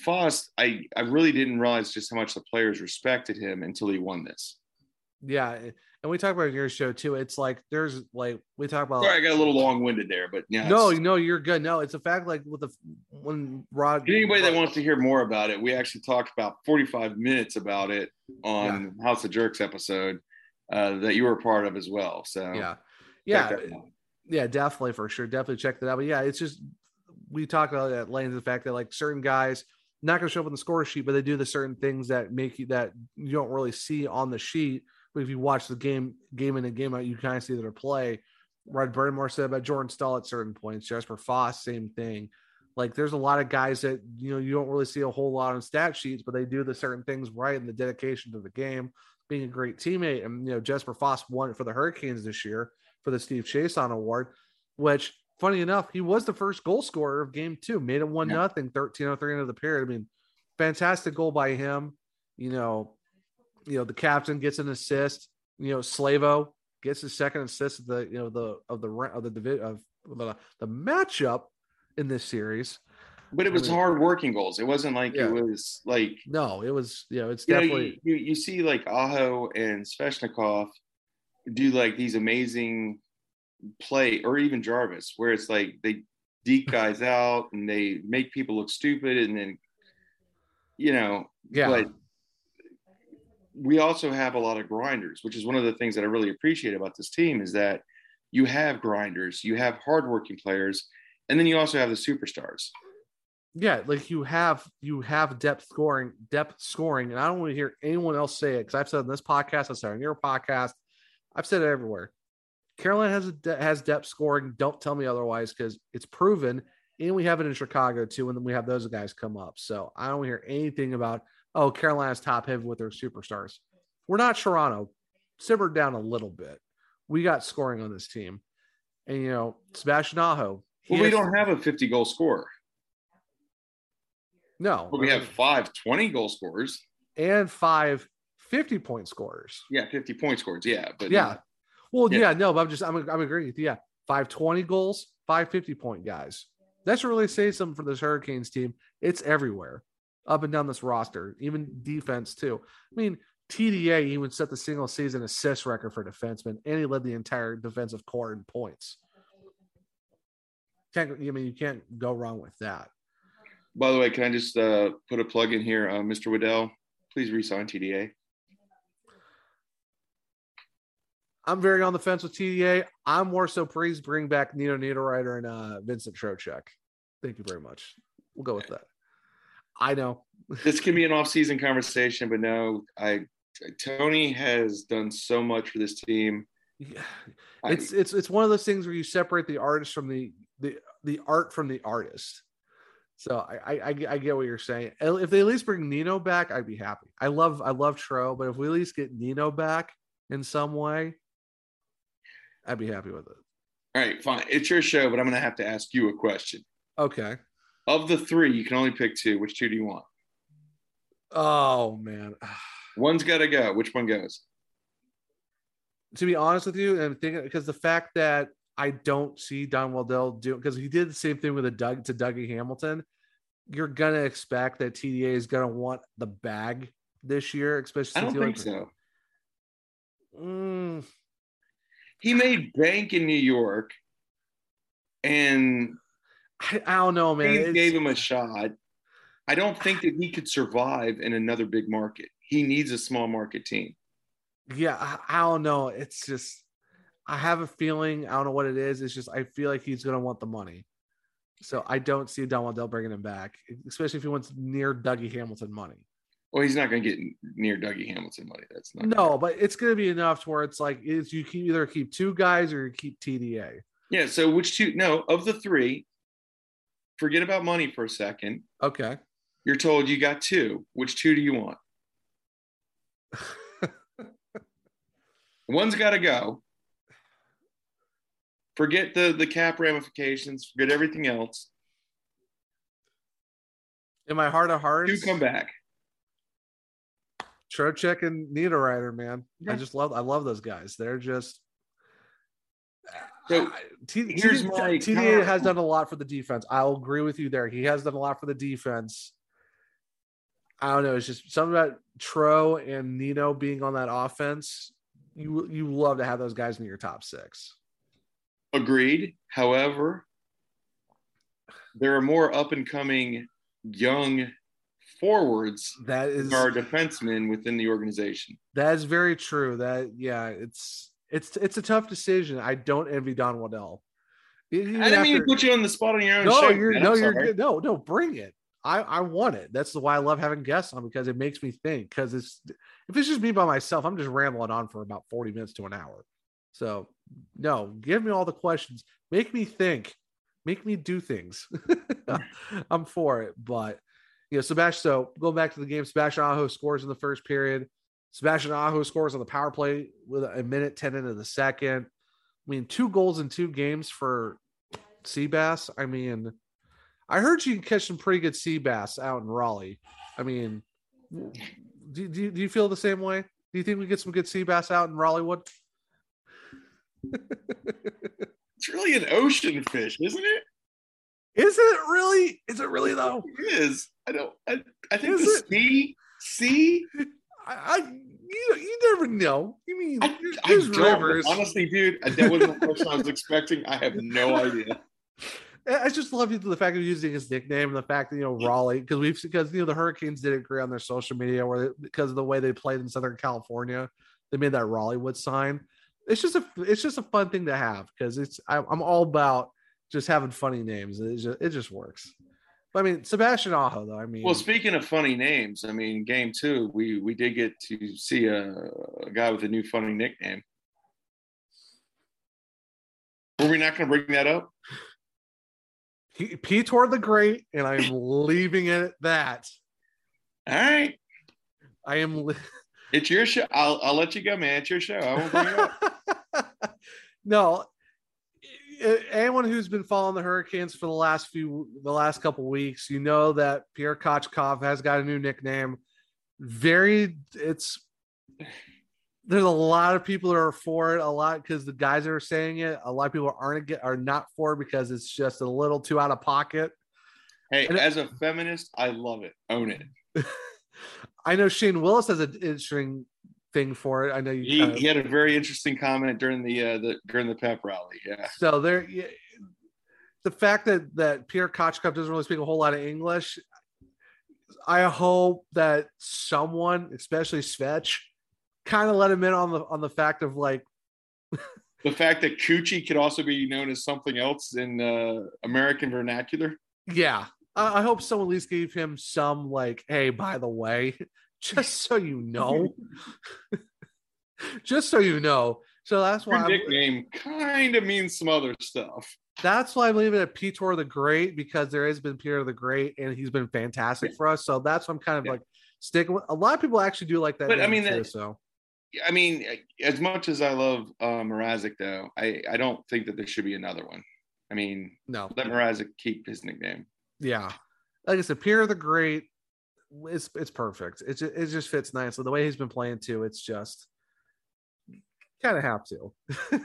Fast, I, I really didn't realize just how much the players respected him until he won this. Yeah. And we talk about your show too. It's like there's like we talk about Sorry, I got a little long winded there, but yeah. no, no, you're good. No, it's a fact like with the when Rod anybody that wants to hear more about it, we actually talked about 45 minutes about it on House of Jerks episode uh, that you were a part of as well. So Yeah. Yeah. Yeah, definitely for sure. Definitely check that out. But yeah, it's just we talk about that lane the fact that like certain guys not gonna show up on the score sheet, but they do the certain things that make you that you don't really see on the sheet. But if you watch the game game in and game out, you kind of see their play. Rod Brind'Amour said about Jordan Staal at certain points, Jesper Fast, same thing. Like there's a lot of guys that you know you don't really see a whole lot on stat sheets, but they do the certain things right and the dedication to the game, being a great teammate. And you know, Jesper Fast won it for the Hurricanes this year for the Steve Chiasson Award, which funny enough, he was the first goal scorer of game two, made it one Yeah. nothing, 1303 into the period. I mean, fantastic goal by him. You know, you know, the captain gets an assist, you know, Slavo gets his second assist of the, you know, the of the of the division of the, the matchup in this series. But it was I mean- hard working goals. It wasn't like Yeah. it was like No, it was, you know, it's you, know, definitely you, you, you see like Aho and Svechnikov do like these amazing play, or even Jarvis, where it's like they deke guys out and they make people look stupid, and then you know, Yeah. But we also have a lot of grinders, which is one of the things that I really appreciate about this team is that you have grinders, you have hardworking players, and then you also have the superstars. yeah, like you have you have depth scoring, depth scoring, and I don't want to hear anyone else say it because I've said on this podcast, I've said on your podcast, I've said it everywhere. Carolina has de- has depth scoring. Don't tell me otherwise because it's proven, and we have it in Chicago too. And then we have those guys come up. So I don't hear anything about oh Carolina's top heavy with their superstars. We're not Toronto. Simmered down a little bit. We got scoring on this team, and you know Sebastian Aho. Well, we has- don't have a 50 goal scorer, no, but we have five 20 goal scorers. and five 50 point scorers. Yeah, 50 point scores. Yeah, but Yeah. Well, Yeah. yeah, no, but I'm just I'm I'm agreeing with you. Yeah. 520 goals, 550 point guys. That should really say something for this Hurricanes team. It's everywhere, up and down this roster, even defense too. I mean, TDA even set the single season assist record for defensemen, and he led the entire defensive core in points. Can't I mean you can't go wrong with that. By the way, can I just uh, put a plug in here, uh, Mr. Waddell? Please resign TDA. I'm very on the fence with TDA. I'm more so please bring back Nino Niederreiter and uh, Vincent Trocheck. Thank you very much. We'll go with that. I know. This can be an off-season conversation, but no, I Tony has done so much for this team. I- It's it's it's one of those things where you separate the artist from the the the art from the artist. So I I, I I get what you're saying. If they at least bring Nino back, I'd be happy. I love I love Tro, but if we at least get Nino back in some way, I'd be happy with it. All right, fine. It's your show, but I'm going to have to ask you a question. Okay. Of the three, you can only pick two. Which two do you want? Oh man. One's got to go. Which one goes? to be honest with you, and thinking because the fact that I don't see Don Waddell do because he did the same thing with a Doug to Dougie Hamilton, you're gonna expect that TDA is gonna want the bag this year, especially I don't think like- so. Mm, He made bank in New York, and I, I don't know, man. they gave him a shot. I don't think that he could survive in another big market. He needs a small market team. yeah, I, I don't know. It's just I have a feeling. I don't know what it is. It's just I feel like he's gonna want the money. So I don't see Don Waddell bringing him back, especially if he wants near Dougie Hamilton money. Well, he's not going to get near Dougie Hamilton money. That's not. No, but it's going to be enough to where it's like is you can either keep two guys or you keep TDA. Yeah. So which two? No, of the three, forget about money for a second. Okay. You're told you got two. Which two do you want? One's got to go. Forget the the cap ramifications. Forget everything else. In my heart of hearts, Two come back. Trocheck and Niederreiter, man. I just love I love those guys. They're just So I- T- here's my TDA has done a lot for the defense. I'll agree with you there. He has done a lot for the defense. I don't know. It's just something about Tro and Nino being on that offense. You you love to have those guys in your top six. Agreed. However, there are more up and coming young forwards That is are defensemen within the organization. that is very true. That yeah, it's it's it's a tough decision. I don't envy Don Waddell. Even I didn't mean to put you on the spot on your own no, show. you're man. no, I'm you're sorry. good. No, no, bring it. I I want it. That's why I love having guests on because it makes me think. Because it's if it's just me by myself, I'm just rambling on for about 40 minutes to an hour. So no, give me all the questions. Make me think. Make me do things. I'm for it. But you know, Sebastian. So going back to the game, Sebastian Aho scores in the first period. Sebastian Aho scores on the power play with a minute 10 into the second. I mean, two goals in two games for Seabass. I mean, I heard you can catch some pretty good sea bass out in Raleigh. I mean, do, do, do you feel the same way? Do you think we get some good sea bass out in Raleighwood? It's really an ocean fish, isn't it? Is it really? Is it really though? It is. I don't. I, I think Is the it? sea. Sea. I, I you, you never know. You mean I, I there's don't. rivers? Honestly, dude, that wasn't the question I was expecting. I have no idea. I just love you the fact of using his nickname and the fact that you know Raleigh because we've because you know the Hurricanes did agree on their social media where they, because of the way they played in Southern California, they made that Raleighwood sign. It's just a it's just a fun thing to have because it's I, I'm all about just having funny names. It just it just works. I mean Sebastian Aho though. I mean, Well, speaking of funny names, I mean, game two, we we did get to see a, a guy with a new funny nickname. Were we not going to bring that up? P- Petor the Great, and I'm leaving it at that. All right, I am. Li- it's your show. I'll I'll let you go, man. It's your show. I won't bring it up. no, anyone who's been following the Hurricanes for the last few, the last couple weeks, you know that Pierre Kochetkov has got a new nickname. Very, it's there's a lot of people that are for it. A lot because the guys that are saying it, a lot of people aren't are not for it because it's just a little too out of pocket. Hey, And it- as a feminist, I love it. Own it. I know Shane Willis has an interesting thing for it. I know you. He, of- he had a very interesting comment during the uh, the during the pep rally. Yeah. So there, the fact that that Pierre Kochetkov doesn't really speak a whole lot of English, I hope that someone, especially Svetch, kind of let him in on the on the fact of like, The fact that coochie could also be known as something else in uh, American vernacular. yeah, I, I hope someone at least gave him some like, hey, by the way, just so you know, just so you know. So that's why Your I'm, nickname kind of means some other stuff. that's why I believe it at Peter the Great because there has been Peter the Great and he's been fantastic for us. So that's why I'm kind of Yeah. like sticking with. A lot of people actually do like that. But, I mean, too, that- so I mean, as much as I love uh, Mrazek, though, I, I don't think that there should be another one. I mean, no, let Mrazek keep his nickname. yeah, like I said, Peter the Great, it's it's perfect. It just, it just fits nicely. The way he's been playing too, it's just kind of have to.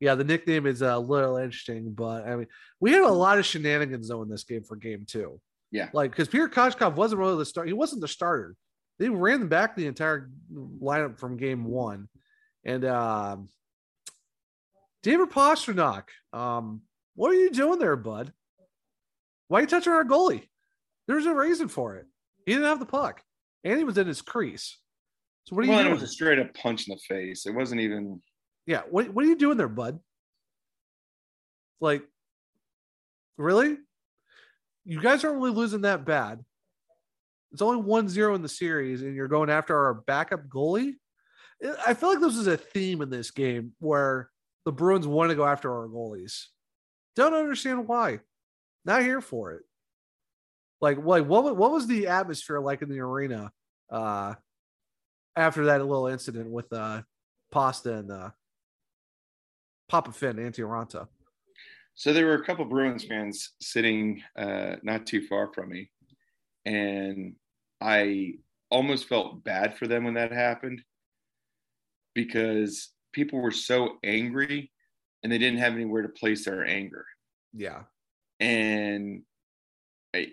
Yeah, the nickname is a little interesting, but I mean, we had a lot of shenanigans though in this game for game two. Yeah. like because Peter Kochetkov wasn't really the start. He wasn't the starter. They ran back the entire lineup from game one, and um, David Pastrnak. Um, what are you doing there, bud? Why are you touching our goalie? There's a reason for it. He didn't have the puck, and he was in his crease. So what are you well, and it was a straight up punch in the face. It wasn't even. Yeah, what what are you doing there, bud? Like, really? You guys aren't really losing that bad. It's only 1-0 in the series, and you're going after our backup goalie. I feel like this is a theme in this game where the Bruins want to go after our goalies. Don't understand why. Not here for it. Like, like what what was the atmosphere like in the arena uh after that little incident with uh Pasta and uh Papa Finn, Antti Raanta? So there were a couple Bruins fans sitting uh, not too far from me, and I almost felt bad for them when that happened because people were so angry and they didn't have anywhere to place their anger. Yeah. And I,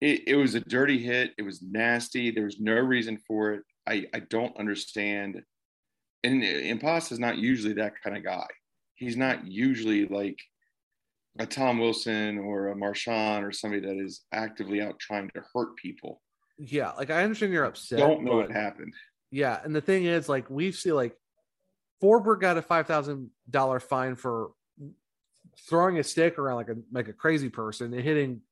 it, it was a dirty hit. It was nasty. There was no reason for it. I, I don't understand. And Impost is not usually that kind of guy. He's not usually like a Tom Wilson or a Marchand or somebody that is actively out trying to hurt people. Yeah, like I understand you're upset. Don't know what happened. Yeah, and the thing is, like we see, like Forbort got a five thousand dollar fine for throwing a stick around like a like a crazy person and hitting,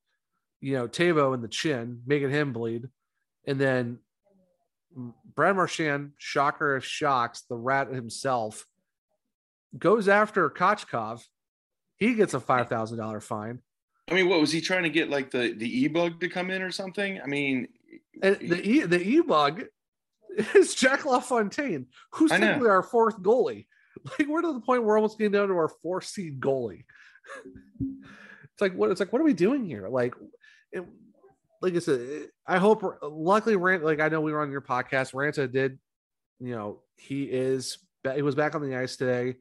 you know, Tavo in the chin, making him bleed, and then Brad Marchand, shocker of shocks, the rat himself, goes after Kochetkov. He gets a five thousand dollar fine. I mean, what was he trying to get like the the e bug to come in or something? I mean, And the e the e bug is Jack LaFontaine, who's technically our fourth goalie. Like we're to the point where we're almost getting down to our four seed goalie. It's like what it's like. What are we doing here? Like, it, like I said, I hope. Luckily, Rant. Like I know we were on your podcast. Raanta did. You know, he is. He was back on the ice today.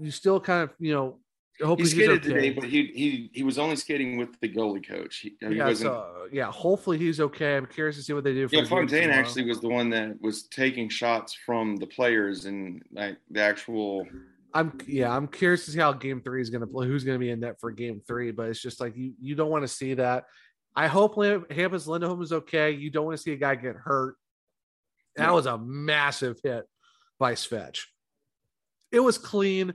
You still kind of, you know, hope he he's skated okay. today, but he he he was only skating with the goalie coach. He, he yeah, so, yeah. Hopefully he's okay. I'm curious to see what they do. For yeah, Fontaine actually was the one that was taking shots from the players and like the actual. I'm yeah, I'm curious to see how game three is going to play. Who's going to be in net for game three? But it's just like you you don't want to see that. I hope Hampus Lindholm is okay. You don't want to see a guy get hurt. That was a massive hit by Svetch. It was clean.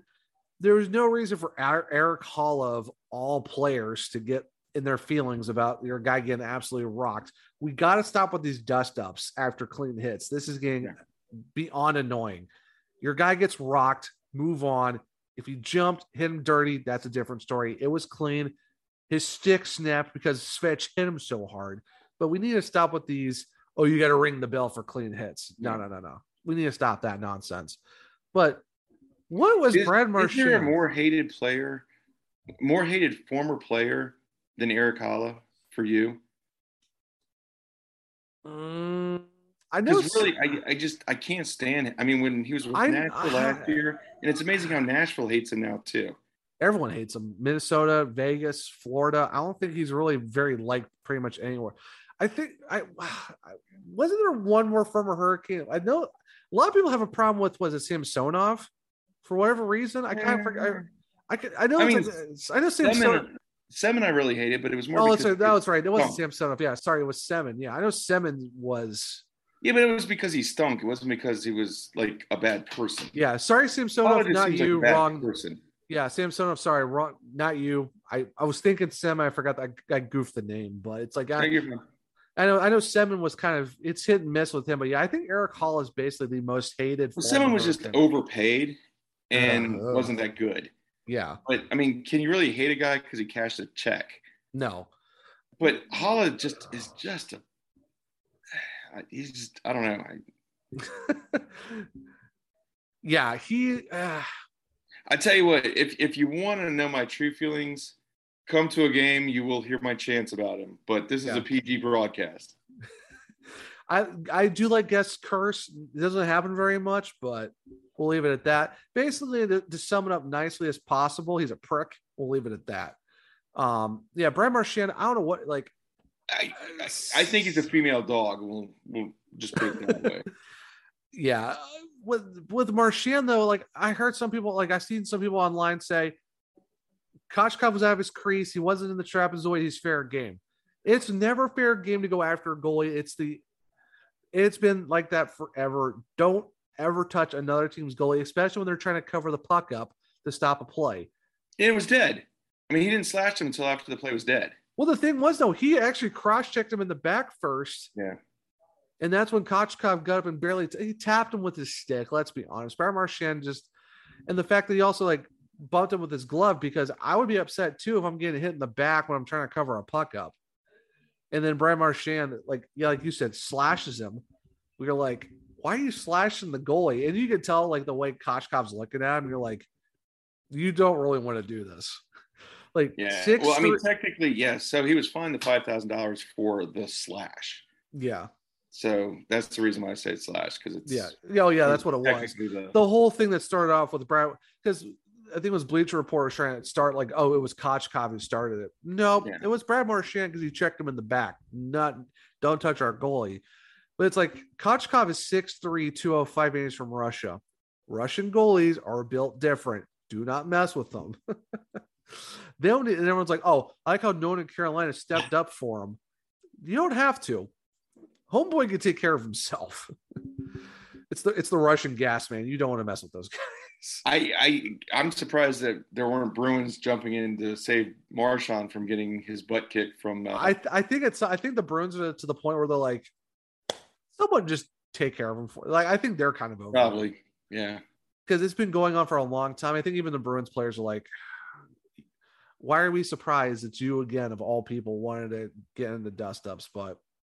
There was no reason for Er- Erik Haula of all players to get in their feelings about your guy getting absolutely rocked. We got to stop with these dust ups after clean hits. This is getting beyond annoying. Your guy gets rocked, move on. If he jumped, hit him dirty, that's a different story. It was clean. His stick snapped because Svetch hit him so hard. But we need to stop with these. Oh, you got to ring the bell for clean hits. No, no, no, no. We need to stop that nonsense. But what was Is, Brad is there a more hated player, more hated former player than Erik Haula for you? Mm, I know. Really, I, I just I can't stand it. I mean, when he was with I- Nashville I- last year, and it's amazing how Nashville hates him now too. Everyone hates him. Minnesota, Vegas, Florida. I don't think he's really very liked pretty much anywhere. I think I, wasn't there one more former Hurricane. I know a lot of people have a problem with was it Samsonov for whatever reason. I kind of forget. I, I, I know. I it's mean, like, I know Samsonov. Semin, I really hated, but it was more. Oh, because that's right. That was right. It wasn't. Samsonov. Yeah, sorry, it was Semin. Yeah, I know Semin was. Yeah, but it was because he stunk. It wasn't because he was like a bad person. Yeah, sorry, Samsonov, not like you. bad wrong. person. Yeah, Samsonov. Sorry, wrong. Not you. I, I was thinking Sem. I forgot that I goofed the name, but it's like I. I know I know Semin was kind of it's hit and miss with him, but yeah, I think Erik Haula is basically the most hated. Well, was just overpaid and Uh, wasn't that good. Yeah, But I mean, can you really hate a guy because he cashed a check? no, But Haula just is just a. He's just I don't know. I, yeah, he. Uh, I tell you what, if if you want to know my true feelings, come to a game. You will hear my chants about him. But this is Yeah. a PG broadcast. I I do like guest curse. It doesn't happen very much, but we'll leave it at that. Basically, to, to sum it up nicely as possible, he's a prick. We'll leave it at that. Um, yeah, Brad Marchand. I don't know what like. I, I, I think he's a female dog. We'll we'll just put it that way. yeah uh, with with Marchand though, like I heard some people like I've seen some people online say Kochetkov was out of his crease, he wasn't in the trapezoid, he's fair game. It's never fair game to go after a goalie. It's the it's been like that forever. Don't ever touch another team's goalie, especially when they're trying to cover the puck up to stop a play. And it was dead. I mean, he didn't slash him until after the play was dead. Well, the thing was though, he actually cross-checked him in the back first. Yeah. And that's when Kochetkov got up and barely he tapped him with his stick. Let's be honest. Brad Marchand just and the fact that he also like bumped him with his glove because I would be upset too if I'm getting hit in the back when I'm trying to cover a puck up. And then Brad Marchand, like yeah, like you said, slashes him. We are like, why are you slashing the goalie? And you can tell like the way Kochetkov's looking at him, you're like, you don't really want to do this. Like Yeah. six. well, I mean, three- technically, yes. So he was fined the five thousand dollars for the slash. yeah, So that's the reason why I say slash because it's yeah, yeah, oh, yeah. That's what it was. The, the whole thing that started off with Brad because I think it was Bleacher Report trying to start like, oh, it was Kochetkov who started it. No, Yeah. it was Brad Marchand because he checked him in the back. Not don't touch our goalie. But it's like Kochetkov is 6'3, 205 inches from Russia. Russian goalies are built different. Do not mess with them. they don't and everyone's like, oh, I like how no one in Carolina stepped up for him. You don't have to. Homeboy can take care of himself. it's the it's the Russian gas man. You don't want to mess with those guys. I, I I'm surprised that there weren't Bruins jumping in to save Marchand from getting his butt kicked from. Uh, I I think it's I think the Bruins are to the point where they're like, someone just take care of him for like I think they're kind of over probably, yeah. because it's been going on for a long time. I think even the Bruins players are like, why are we surprised that you again of all people wanted to get in the dust ups? But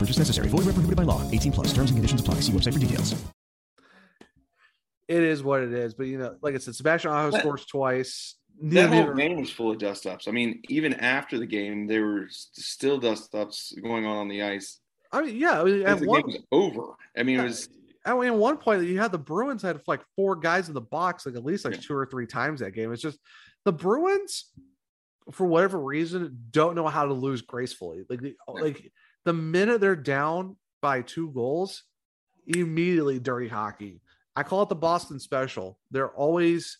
No purchase necessary. Void where prohibited by law. 18 plus. Terms and conditions apply. See website for details. it is what it is. But you know, like I said, Sebastian Aho That- scores twice. That Neither- whole game was full of dust ups. I mean, even after the game, there were still dust ups going on on the ice. I mean, yeah. I mean, As at the one, game was over. I mean, it was I mean, at one point you had the Bruins had like four guys in the box, like at least like Yeah. two or three times that game. It's just the Bruins, for whatever reason, don't know how to lose gracefully. Like, the, like the minute they're down by two goals, immediately dirty hockey. I call it the Boston special. They're always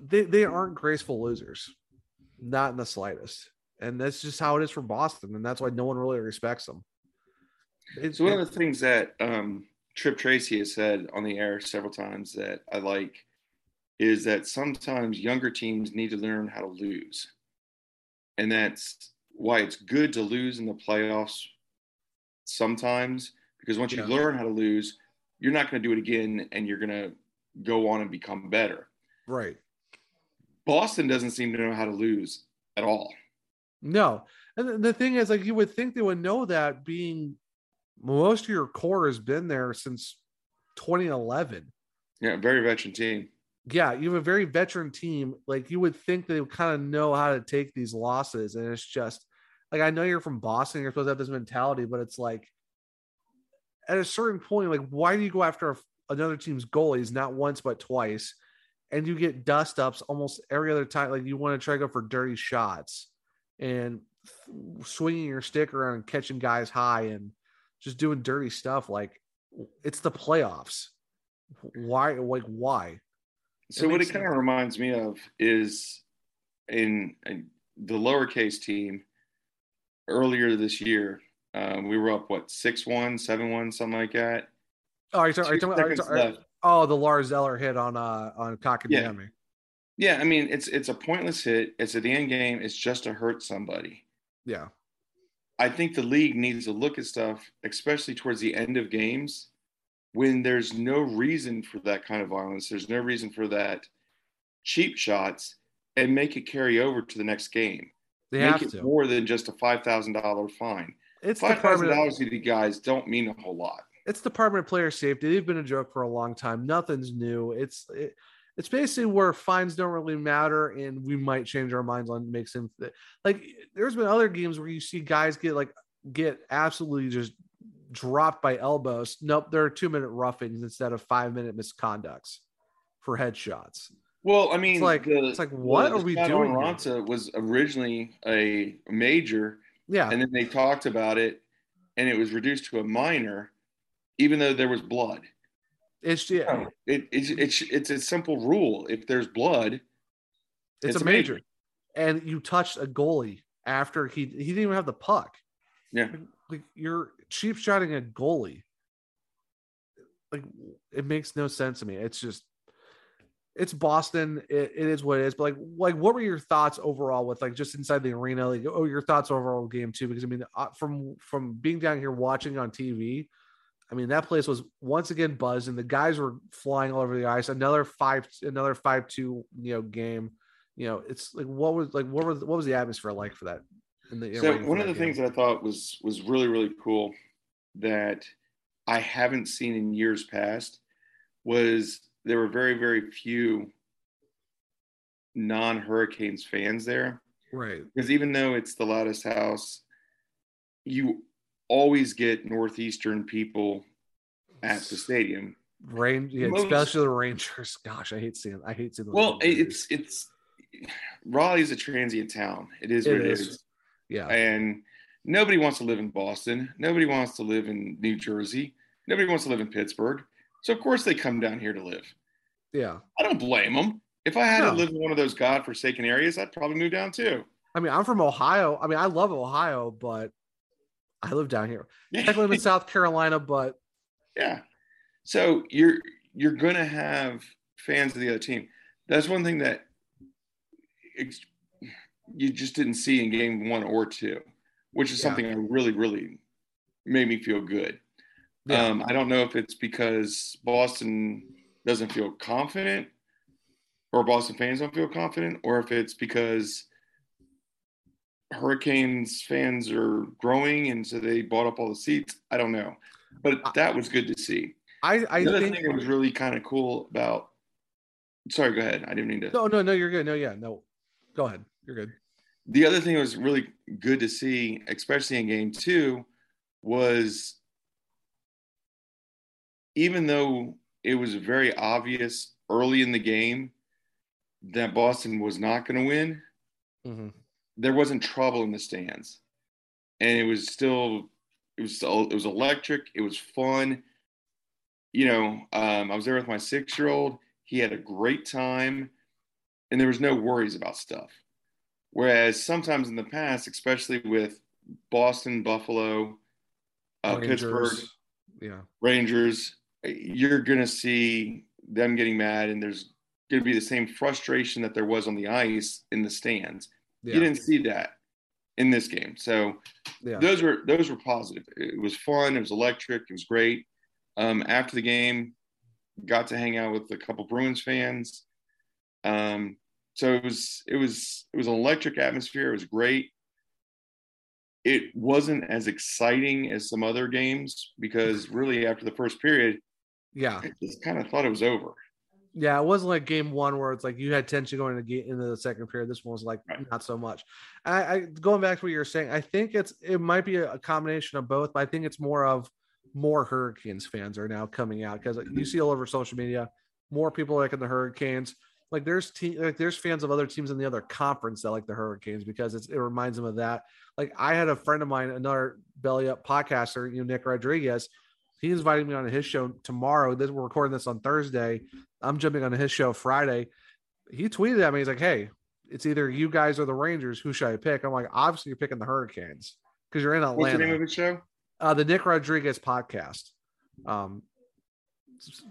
they they aren't graceful losers, not in the slightest. And that's just how it is for Boston, and that's why no one really respects them. It's So one of the things that um, Tripp Tracy has said on the air several times that I like is that sometimes younger teams need to learn how to lose, and that's why it's good to lose in the playoffs sometimes because once you Yeah. learn how to lose, you're not going to do it again, and you're going to go on and become better. right. Boston doesn't seem to know how to lose at all. No. And the- the thing is, like, you would think they would know that being most of your core has been there since 2011. Yeah, very veteran team. Yeah, you have a very veteran team. Like, you would think they would kind of know how to take these losses. And it's just like, I know you're from Boston, you're supposed to have this mentality, but it's like, at a certain point, like, why do you go after a, another team's goalies not once but twice? And you get dust ups almost every other time. Like, you want to try to go for dirty shots and swinging your stick around and catching guys high and just doing dirty stuff. Like, it's the playoffs. Why? Like, why? So what it kind of reminds me of is in, in the lowercase team earlier this year. Um, we were up what six one, seven one, something like that. Oh, are you talking, are you talking, are you talking- left. oh, the Lars Zeller hit on uh on Kotkaniemi. Yeah, I mean it's it's a pointless hit. It's at the end game. It's just to hurt somebody. Yeah. I think the league needs to look at stuff, especially towards the end of games, when there's no reason for that kind of violence. There's no reason for that cheap shots, and make it carry over to the next game. They make have it to. more than just a five thousand dollar fine. It's five thousand dollars to the guys don't mean a whole lot. it's Department of Player Safety. They've been a joke for a long time. Nothing's new. It's it, it's basically where fines don't really matter and we might change our minds on makes him like there's been other games where you see guys get like get absolutely just dropped by elbows. Nope, there are two minute roughings instead of five minute misconducts for headshots. Well, I mean, it's like the, it's like what the, are we doing? here? Aronta was originally a major, Yeah, and then they talked about it, and it was reduced to a minor, even though there was blood. it's yeah, It, it's it's it's a simple rule. If there's blood, it's, a major. and you touched a goalie after he he didn't even have the puck. Yeah. Like you're cheap shotting a goalie. Like it makes no sense to me. It's just it's Boston. It, it is what it is. But like, like, what were your thoughts overall with like just inside the arena? Like, oh, your thoughts overall game too? Because I mean, uh, from from being down here watching on TV, I mean that place was once again buzzed, and the guys were flying all over the ice. Another five, another five two, you know, game. You know, it's like what was like what was what was the atmosphere like for that? So one of the game? things that I thought was was really really cool that I haven't seen in years past was there were very very few non Hurricanes fans there right? because even though it's the loudest house, you always get northeastern people at the stadium. Rain, yeah, Most- especially the Rangers. Gosh, I hate seeing. I hate seeing. Well, Rangers. it's it's Raleigh's a transient town. It is It what it is. is. Yeah, And nobody wants to live in Boston. Nobody wants to live in New Jersey. Nobody wants to live in Pittsburgh. So of course they come down here to live. yeah. I don't blame them. If I had No. to live in one of those godforsaken areas, I'd probably move down too. I mean, I'm from Ohio. I mean, I love Ohio, but I live down here. I live in South Carolina, but Yeah. So you're you're gonna have fans of the other team. That's one thing that you just didn't see in game one or two, which is Yeah. something that really, really made me feel good. Yeah. Um, I don't know if it's because Boston doesn't feel confident or Boston fans don't feel confident, or if it's because Hurricanes fans are growing and so they bought up all the seats. I don't know. But that was good to see. I I the other think thing that was really kind of cool about sorry, go ahead. I didn't mean to no, no, no. You're good. No, yeah, no. Go ahead. You're good. the other thing that was really good to see, especially in game two, was even though it was very obvious early in the game that Boston was not going to win, Mhm. there wasn't trouble in the stands, and it was still it was still, it was electric. It was fun. You know, um, I was there with my six year old. He had a great time, and there was no worries about stuff. Whereas sometimes in the past, especially with Boston, Buffalo, uh, Rangers. Pittsburgh, Yeah. Rangers, you're going to see them getting mad, and there's going to be the same frustration that there was on the ice in the stands. Yeah. You didn't see that in this game, so Yeah. those were those were positive. It was fun. It was electric. It was great. Um, after the game, got to hang out with a couple Bruins fans. Um, so it was it was it was an electric atmosphere. It was great. It wasn't as exciting as some other games because really after the first period, Yeah. I just kind of thought it was over. Yeah, it wasn't like game one where it's like you had tension going into, into the second period. This one was like not so much. I, I going back to what you were saying, I think it's it might be a, combination of both, but I think it's more of more Hurricanes fans are now coming out because you mm-hmm. see all over social media more people liking the Hurricanes. Like there's te- like there's fans of other teams in the other conference that like the Hurricanes because it's, it reminds them of that. Like I had a friend of mine, another belly up podcaster, you know, Nick Rodriguez. He invited me on his show tomorrow. This we're recording this on Thursday. I'm jumping on his show Friday. He tweeted at me. He's like, "Hey, it's either you guys or the Rangers. Who should I pick?" I'm like, "Obviously, you're picking the Hurricanes because you're in Atlanta." What's the name of the show? Uh, the Nick Rodriguez podcast. Um,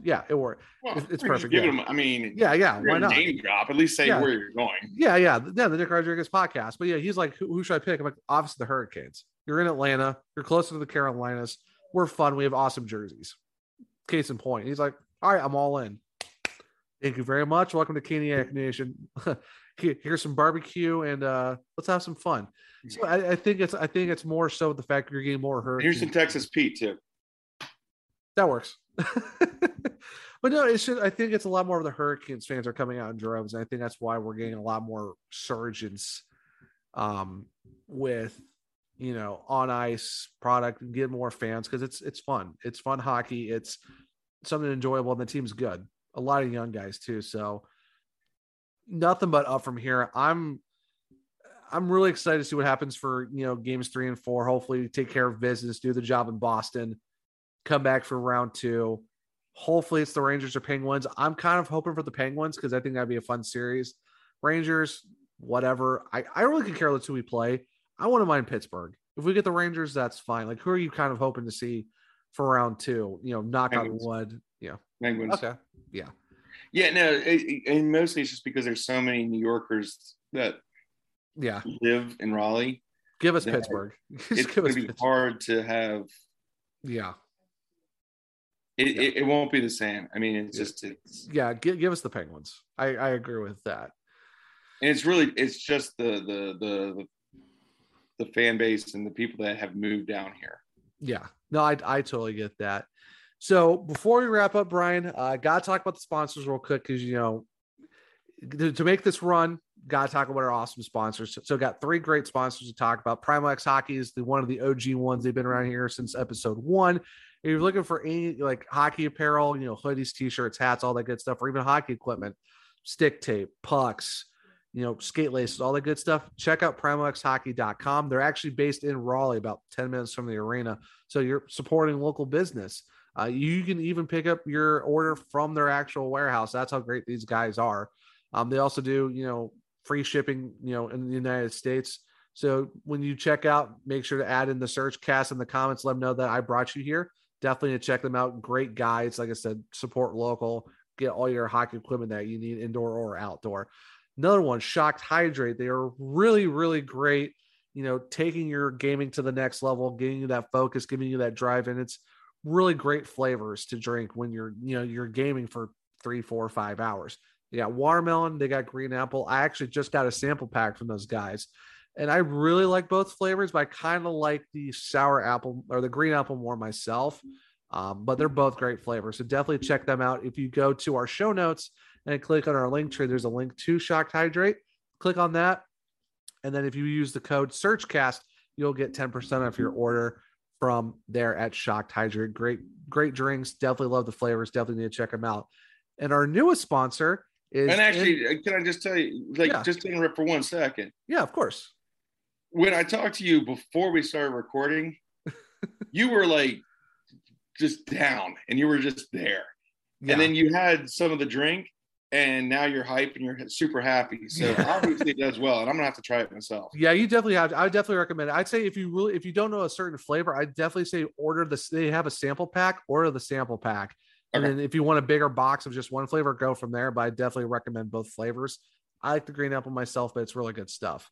yeah, it worked. Well, it's, it's perfect. give yeah. them- I mean, yeah, yeah. Why not? Name drop. At least say Yeah. where you're going. Yeah, yeah, yeah. The Nick Rodriguez podcast. But yeah, he's like, who, who should I pick? I'm like, obviously the Hurricanes. You're in Atlanta. You're closer to the Carolinas. We're fun. We have awesome jerseys. Case in point. He's like, all right, I'm all in. Thank you very much. Welcome to Caniac Nation. Here's some barbecue and uh let's have some fun. So I, I think it's I think it's more so the fact you're getting more hurt. Here's some Texas Pete too. That works. But no, it's just I think it's a lot more of the Hurricanes fans are coming out in droves, and I think that's why we're getting a lot more surgeons um with you know on ice product and get more fans because it's it's fun. It's fun hockey. It's something enjoyable, and the team's good. A lot of young guys too. So nothing but up from here. I'm I'm really excited to see what happens for you know games three and four. Hopefully, take care of business, do the job in Boston, come back for round two. Hopefully, it's the Rangers or Penguins. I'm kind of hoping for the Penguins because I think that'd be a fun series. Rangers, whatever. I, I really could care less who we play. I wouldn't mind Pittsburgh. If we get the Rangers, that's fine. Like, who are you kind of hoping to see for round two? You know, knock Penguins. on wood. Yeah. Penguins. Okay. Yeah. Yeah. No, it, and mostly it's just because there's so many New Yorkers that yeah live in Raleigh. Give us Pittsburgh. it's going to be hard to have. Yeah. It, yeah. it, it, won't be the same. I mean, it's just it's yeah. Give, give us the Penguins. I, I agree with that. And it's really it's just the the the the fan base and the people that have moved down here. Yeah, no, I I totally get that. So before we wrap up, Brian, I uh, got to talk about the sponsors real quick because you know to, to, make this run, got to talk about our awesome sponsors. So, so, got three great sponsors to talk about. Primo X Hockey is the one of the OG ones. They've been around here since episode one. If you're looking for any like hockey apparel, you know, hoodies, t-shirts, hats, all that good stuff, or even hockey equipment, stick tape, pucks, you know, skate laces, all that good stuff, check out primoxhockey.com. They're actually based in Raleigh, about 10 minutes from the arena. So you're supporting local business. Uh, you can even pick up your order from their actual warehouse. That's how great these guys are. Um, they also do, you know, free shipping, you know, in the United States. So when you check out, make sure to add in the SurgeCast in the comments. Let them know that I brought you here. Definitely to check them out. Great guides. Like I said, support local. Get all your hockey equipment that you need, indoor or outdoor. Another one, Shocked Hydrate. They are really, really great. You know, taking your gaming to the next level, giving you that focus, giving you that drive, and it's really great flavors to drink when you're, you know, you're gaming for three, four, five hours. They got watermelon, they got green apple. I actually just got a sample pack from those guys. And I really like both flavors, but I kind of like the sour apple or the green apple more myself. Um, but they're both great flavors. So definitely check them out. If you go to our show notes and click on our link tree, there's a link to Shocked Hydrate. Click on that. And then if you use the code SurgeCast, you'll get 10% off your order from there at Shocked Hydrate. Great, great drinks. Definitely love the flavors. Definitely need to check them out. And our newest sponsor is and actually, in, uh, can I just tell you, like, yeah. just interrupt for one second? Yeah, of course. When I talked to you before we started recording, you were like just down and you were just there. Yeah. And then you had some of the drink and now you're hype and you're super happy. So obviously it does well, and I'm gonna have to try it myself. Yeah, you definitely have. I would definitely recommend it. I'd say if you really, if you don't know a certain flavor, I'd definitely say order the. They have a sample pack. Order the sample pack, Okay. And then if you want a bigger box of just one flavor, go from there. But I definitely recommend both flavors. I like the green apple myself, but it's really good stuff.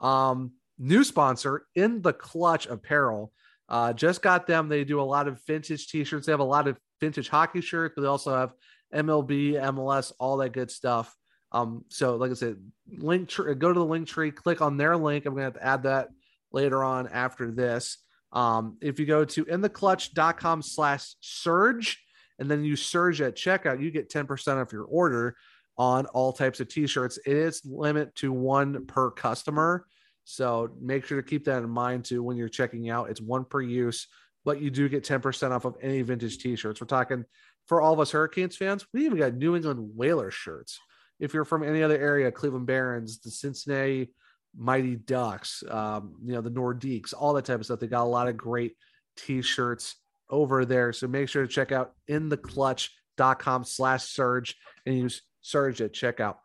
Um, new sponsor in the clutch apparel. Uh, just got them. They do a lot of vintage t-shirts. They have a lot of vintage hockey shirts, but they also have MLB, MLS, all that good stuff. Um, so like I said, link tr- go to the link tree, click on their link. I'm gonna add that later on after this. Um, if you go to intheclutch.com slash surge, and then you surge at checkout, you get 10% off your order on all types of t-shirts. It is limit to one per customer. So make sure to keep that in mind too when you're checking out. It's one per use, but you do get 10% off of any vintage t-shirts. We're talking for all of us Hurricanes fans, we even got New England Whalers shirts. If you're from any other area, Cleveland Barons, the Cincinnati Mighty Ducks, um, you know, the Nordiques, all that type of stuff. They got a lot of great t-shirts over there. So make sure to check out intheclutch.com slash surge and use surge at checkout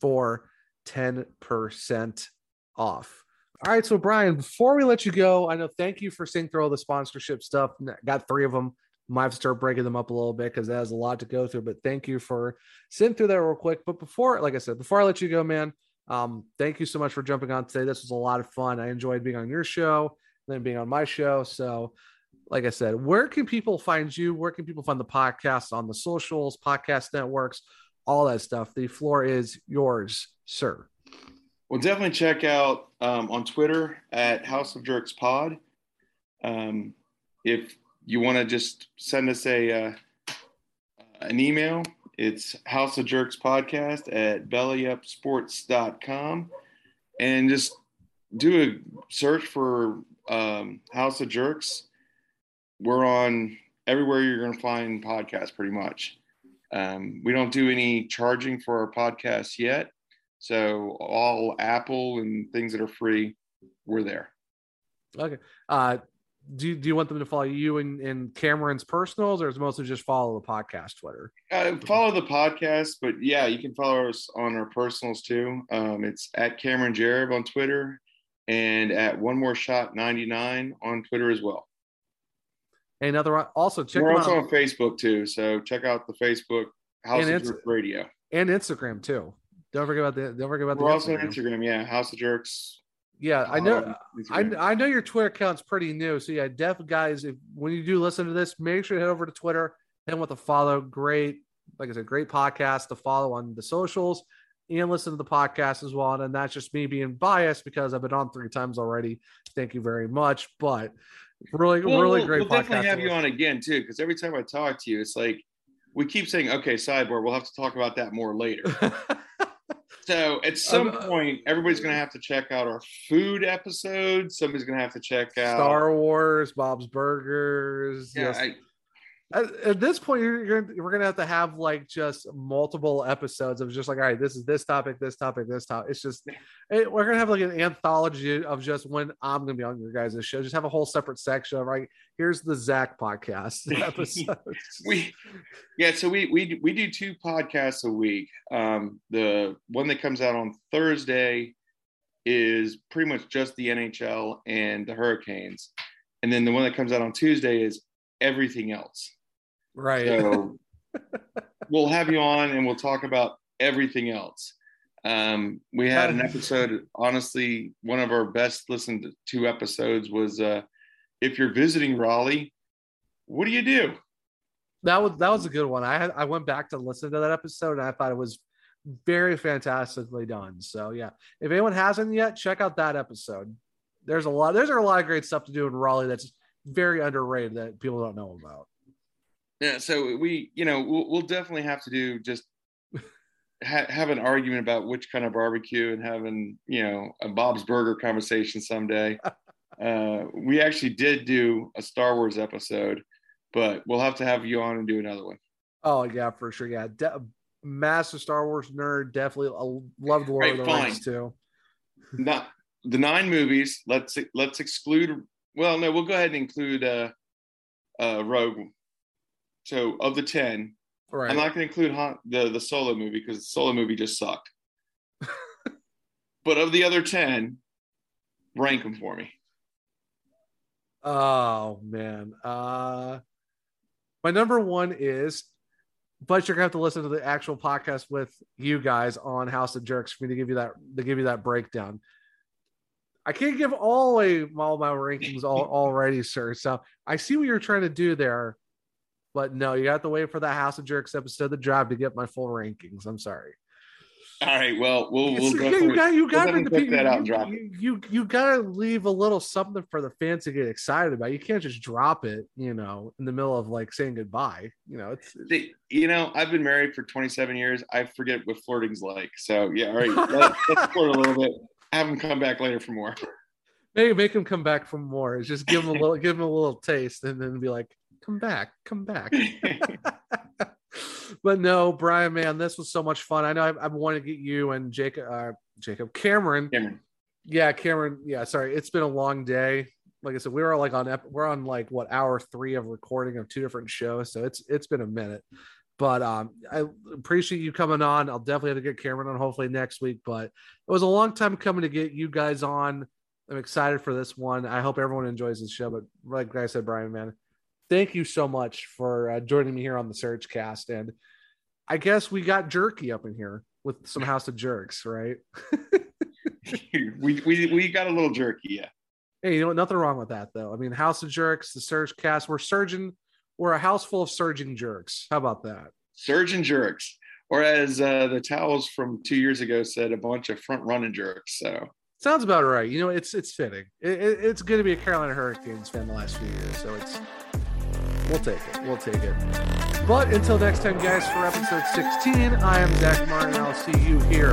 for 10% off. All right. So Brian, before we let you go, I know thank you for seeing through all the sponsorship stuff. Got three of them. Might have to start breaking them up a little bit because that has a lot to go through. But thank you for sitting through that real quick. But before, like I said, before I let you go, man, um, thank you so much for jumping on today. This was a lot of fun. I enjoyed being on your show, then being on my show. So like I said, where can people find you? Where can people find the podcast on the socials, podcast networks, all that stuff? The floor is yours, sir. Well, definitely check out um, on Twitter at House of Jerks Pod. Um, if you want to just send us a uh, an email. It's House of Jerks podcast at bellyupsports.com and just do a search for um, House of Jerks. We're on everywhere you're going to find podcasts pretty much. Um, we don't do any charging for our podcasts yet. So all Apple and things that are free, we're there. Okay. Uh, do, do you want them to follow you in, in Cameron's personals or is it mostly just follow the podcast Twitter? Uh, follow the podcast, but yeah, you can follow us on our personals too. Um, it's at Cameron Jareb on Twitter and at One More Shot 99 on Twitter as well. Another also check. We're also out. on Facebook too, so check out the Facebook House and of Radio and Instagram too. Don't forget about the. Don't forget about We're the. also on Instagram, yeah, House of Jerks. Yeah, I know. Um, I, I know your Twitter account's pretty new, so yeah, def guys, if when you do listen to this, make sure to head over to Twitter. Hit with a follow. Great, like I said, great podcast to follow on the socials and listen to the podcast as well. And that's just me being biased because I've been on three times already. Thank you very much. But really, well, really we'll, great. We'll definitely have you on again too, because every time I talk to you, it's like we keep saying, "Okay, sidebar." We'll have to talk about that more later. so at some point, everybody's going to have to check out our food episode. Somebody's going to have to check out Star Wars, Bob's Burgers. Yeah, yes. I, at, at, this point you're, you're, we're gonna have to have like just multiple episodes of just like all right this is this topic this topic this topic it's just it, we're gonna have like an anthology of just when i'm gonna be on your guys' show. Just have a whole separate section of right here's the zach podcast episode we yeah so we we we do two podcasts a week. Um the one that comes out on thursday is pretty much just the nhl and the hurricanes. And then the one that comes out on tuesday is everything else Right. So we'll have you on and we'll talk about everything else. Um, we had an episode, honestly, one of our best listened to episodes was uh, if you're visiting Raleigh, what do you do? That was that was a good one. I had I went back to listen to that episode and I thought it was very fantastically done. So yeah, if anyone hasn't yet, check out that episode. There's a lot. There's a lot of great stuff to do in Raleigh that's very underrated that people don't know about. Yeah so we you know we'll, we'll definitely have to do just ha- have an argument about which kind of barbecue and having you know a bob's burger conversation someday. Uh, we actually did do a star wars episode but we'll have to have you on and do another one. Oh yeah for sure. Yeah De- massive star wars nerd. Definitely love the lord right, of the fine. rings too. Not the nine movies let's let's exclude well no we'll go ahead and include uh uh rogue so of the ten, right. I'm not going to include Han, the the solo movie because the solo movie just sucked. but of the other ten, rank them for me. Oh man, uh, my number one is, but you're gonna have to listen to the actual podcast with you guys on House of Jerks for me to give you that to give you that breakdown. I can't give all away all my rankings all, already, sir. So I see what you're trying to do there. But no, you have to wait for the House of Jerks episode of Drive to get my full rankings. I'm sorry. All right. Well, we'll, we'll yeah, you got you got we'll to put that out and drop you, it. You you got to leave a little something for the fans to get excited about. You can't just drop it, you know, in the middle of like saying goodbye. You know, it's, it's you know, I've been married for 27 years. I forget what flirting's like. So yeah, all right, let, let's flirt a little bit. Have him come back later for more. Maybe make him come back for more. Just give him a little, give him a little taste, and then be like, come back, come back. but no, Brian, man, this was so much fun. I know I've, I've wanted to get you and Jacob, uh, Jacob Cameron. Cameron. Yeah, Cameron. Yeah, sorry, it's been a long day. Like I said, we were like on we're on like what hour three of recording of two different shows, so it's it's been a minute. But um, I appreciate you coming on. I'll definitely have to get Cameron on hopefully next week. But it was a long time coming to get you guys on. I'm excited for this one. I hope everyone enjoys this show. But like I said, Brian, man, thank you so much for uh, joining me here on the SurgeCast. And I guess we got jerky up in here with some House of Jerks, right? we, we we got a little jerky, yeah. Hey, you know what? Nothing wrong with that, though. I mean, House of Jerks, the SurgeCast, we're surging. We're a house full of surging jerks. How about that? Surgeon jerks, or as uh, the towels from two years ago said, a bunch of front running jerks. So sounds about right. You know, it's it's fitting. It, it, it's good to be a Carolina Hurricanes fan the last few years, so it's We'll take it. We'll take it. But until next time, guys, for episode 16, I am Zach Martin. I'll see you here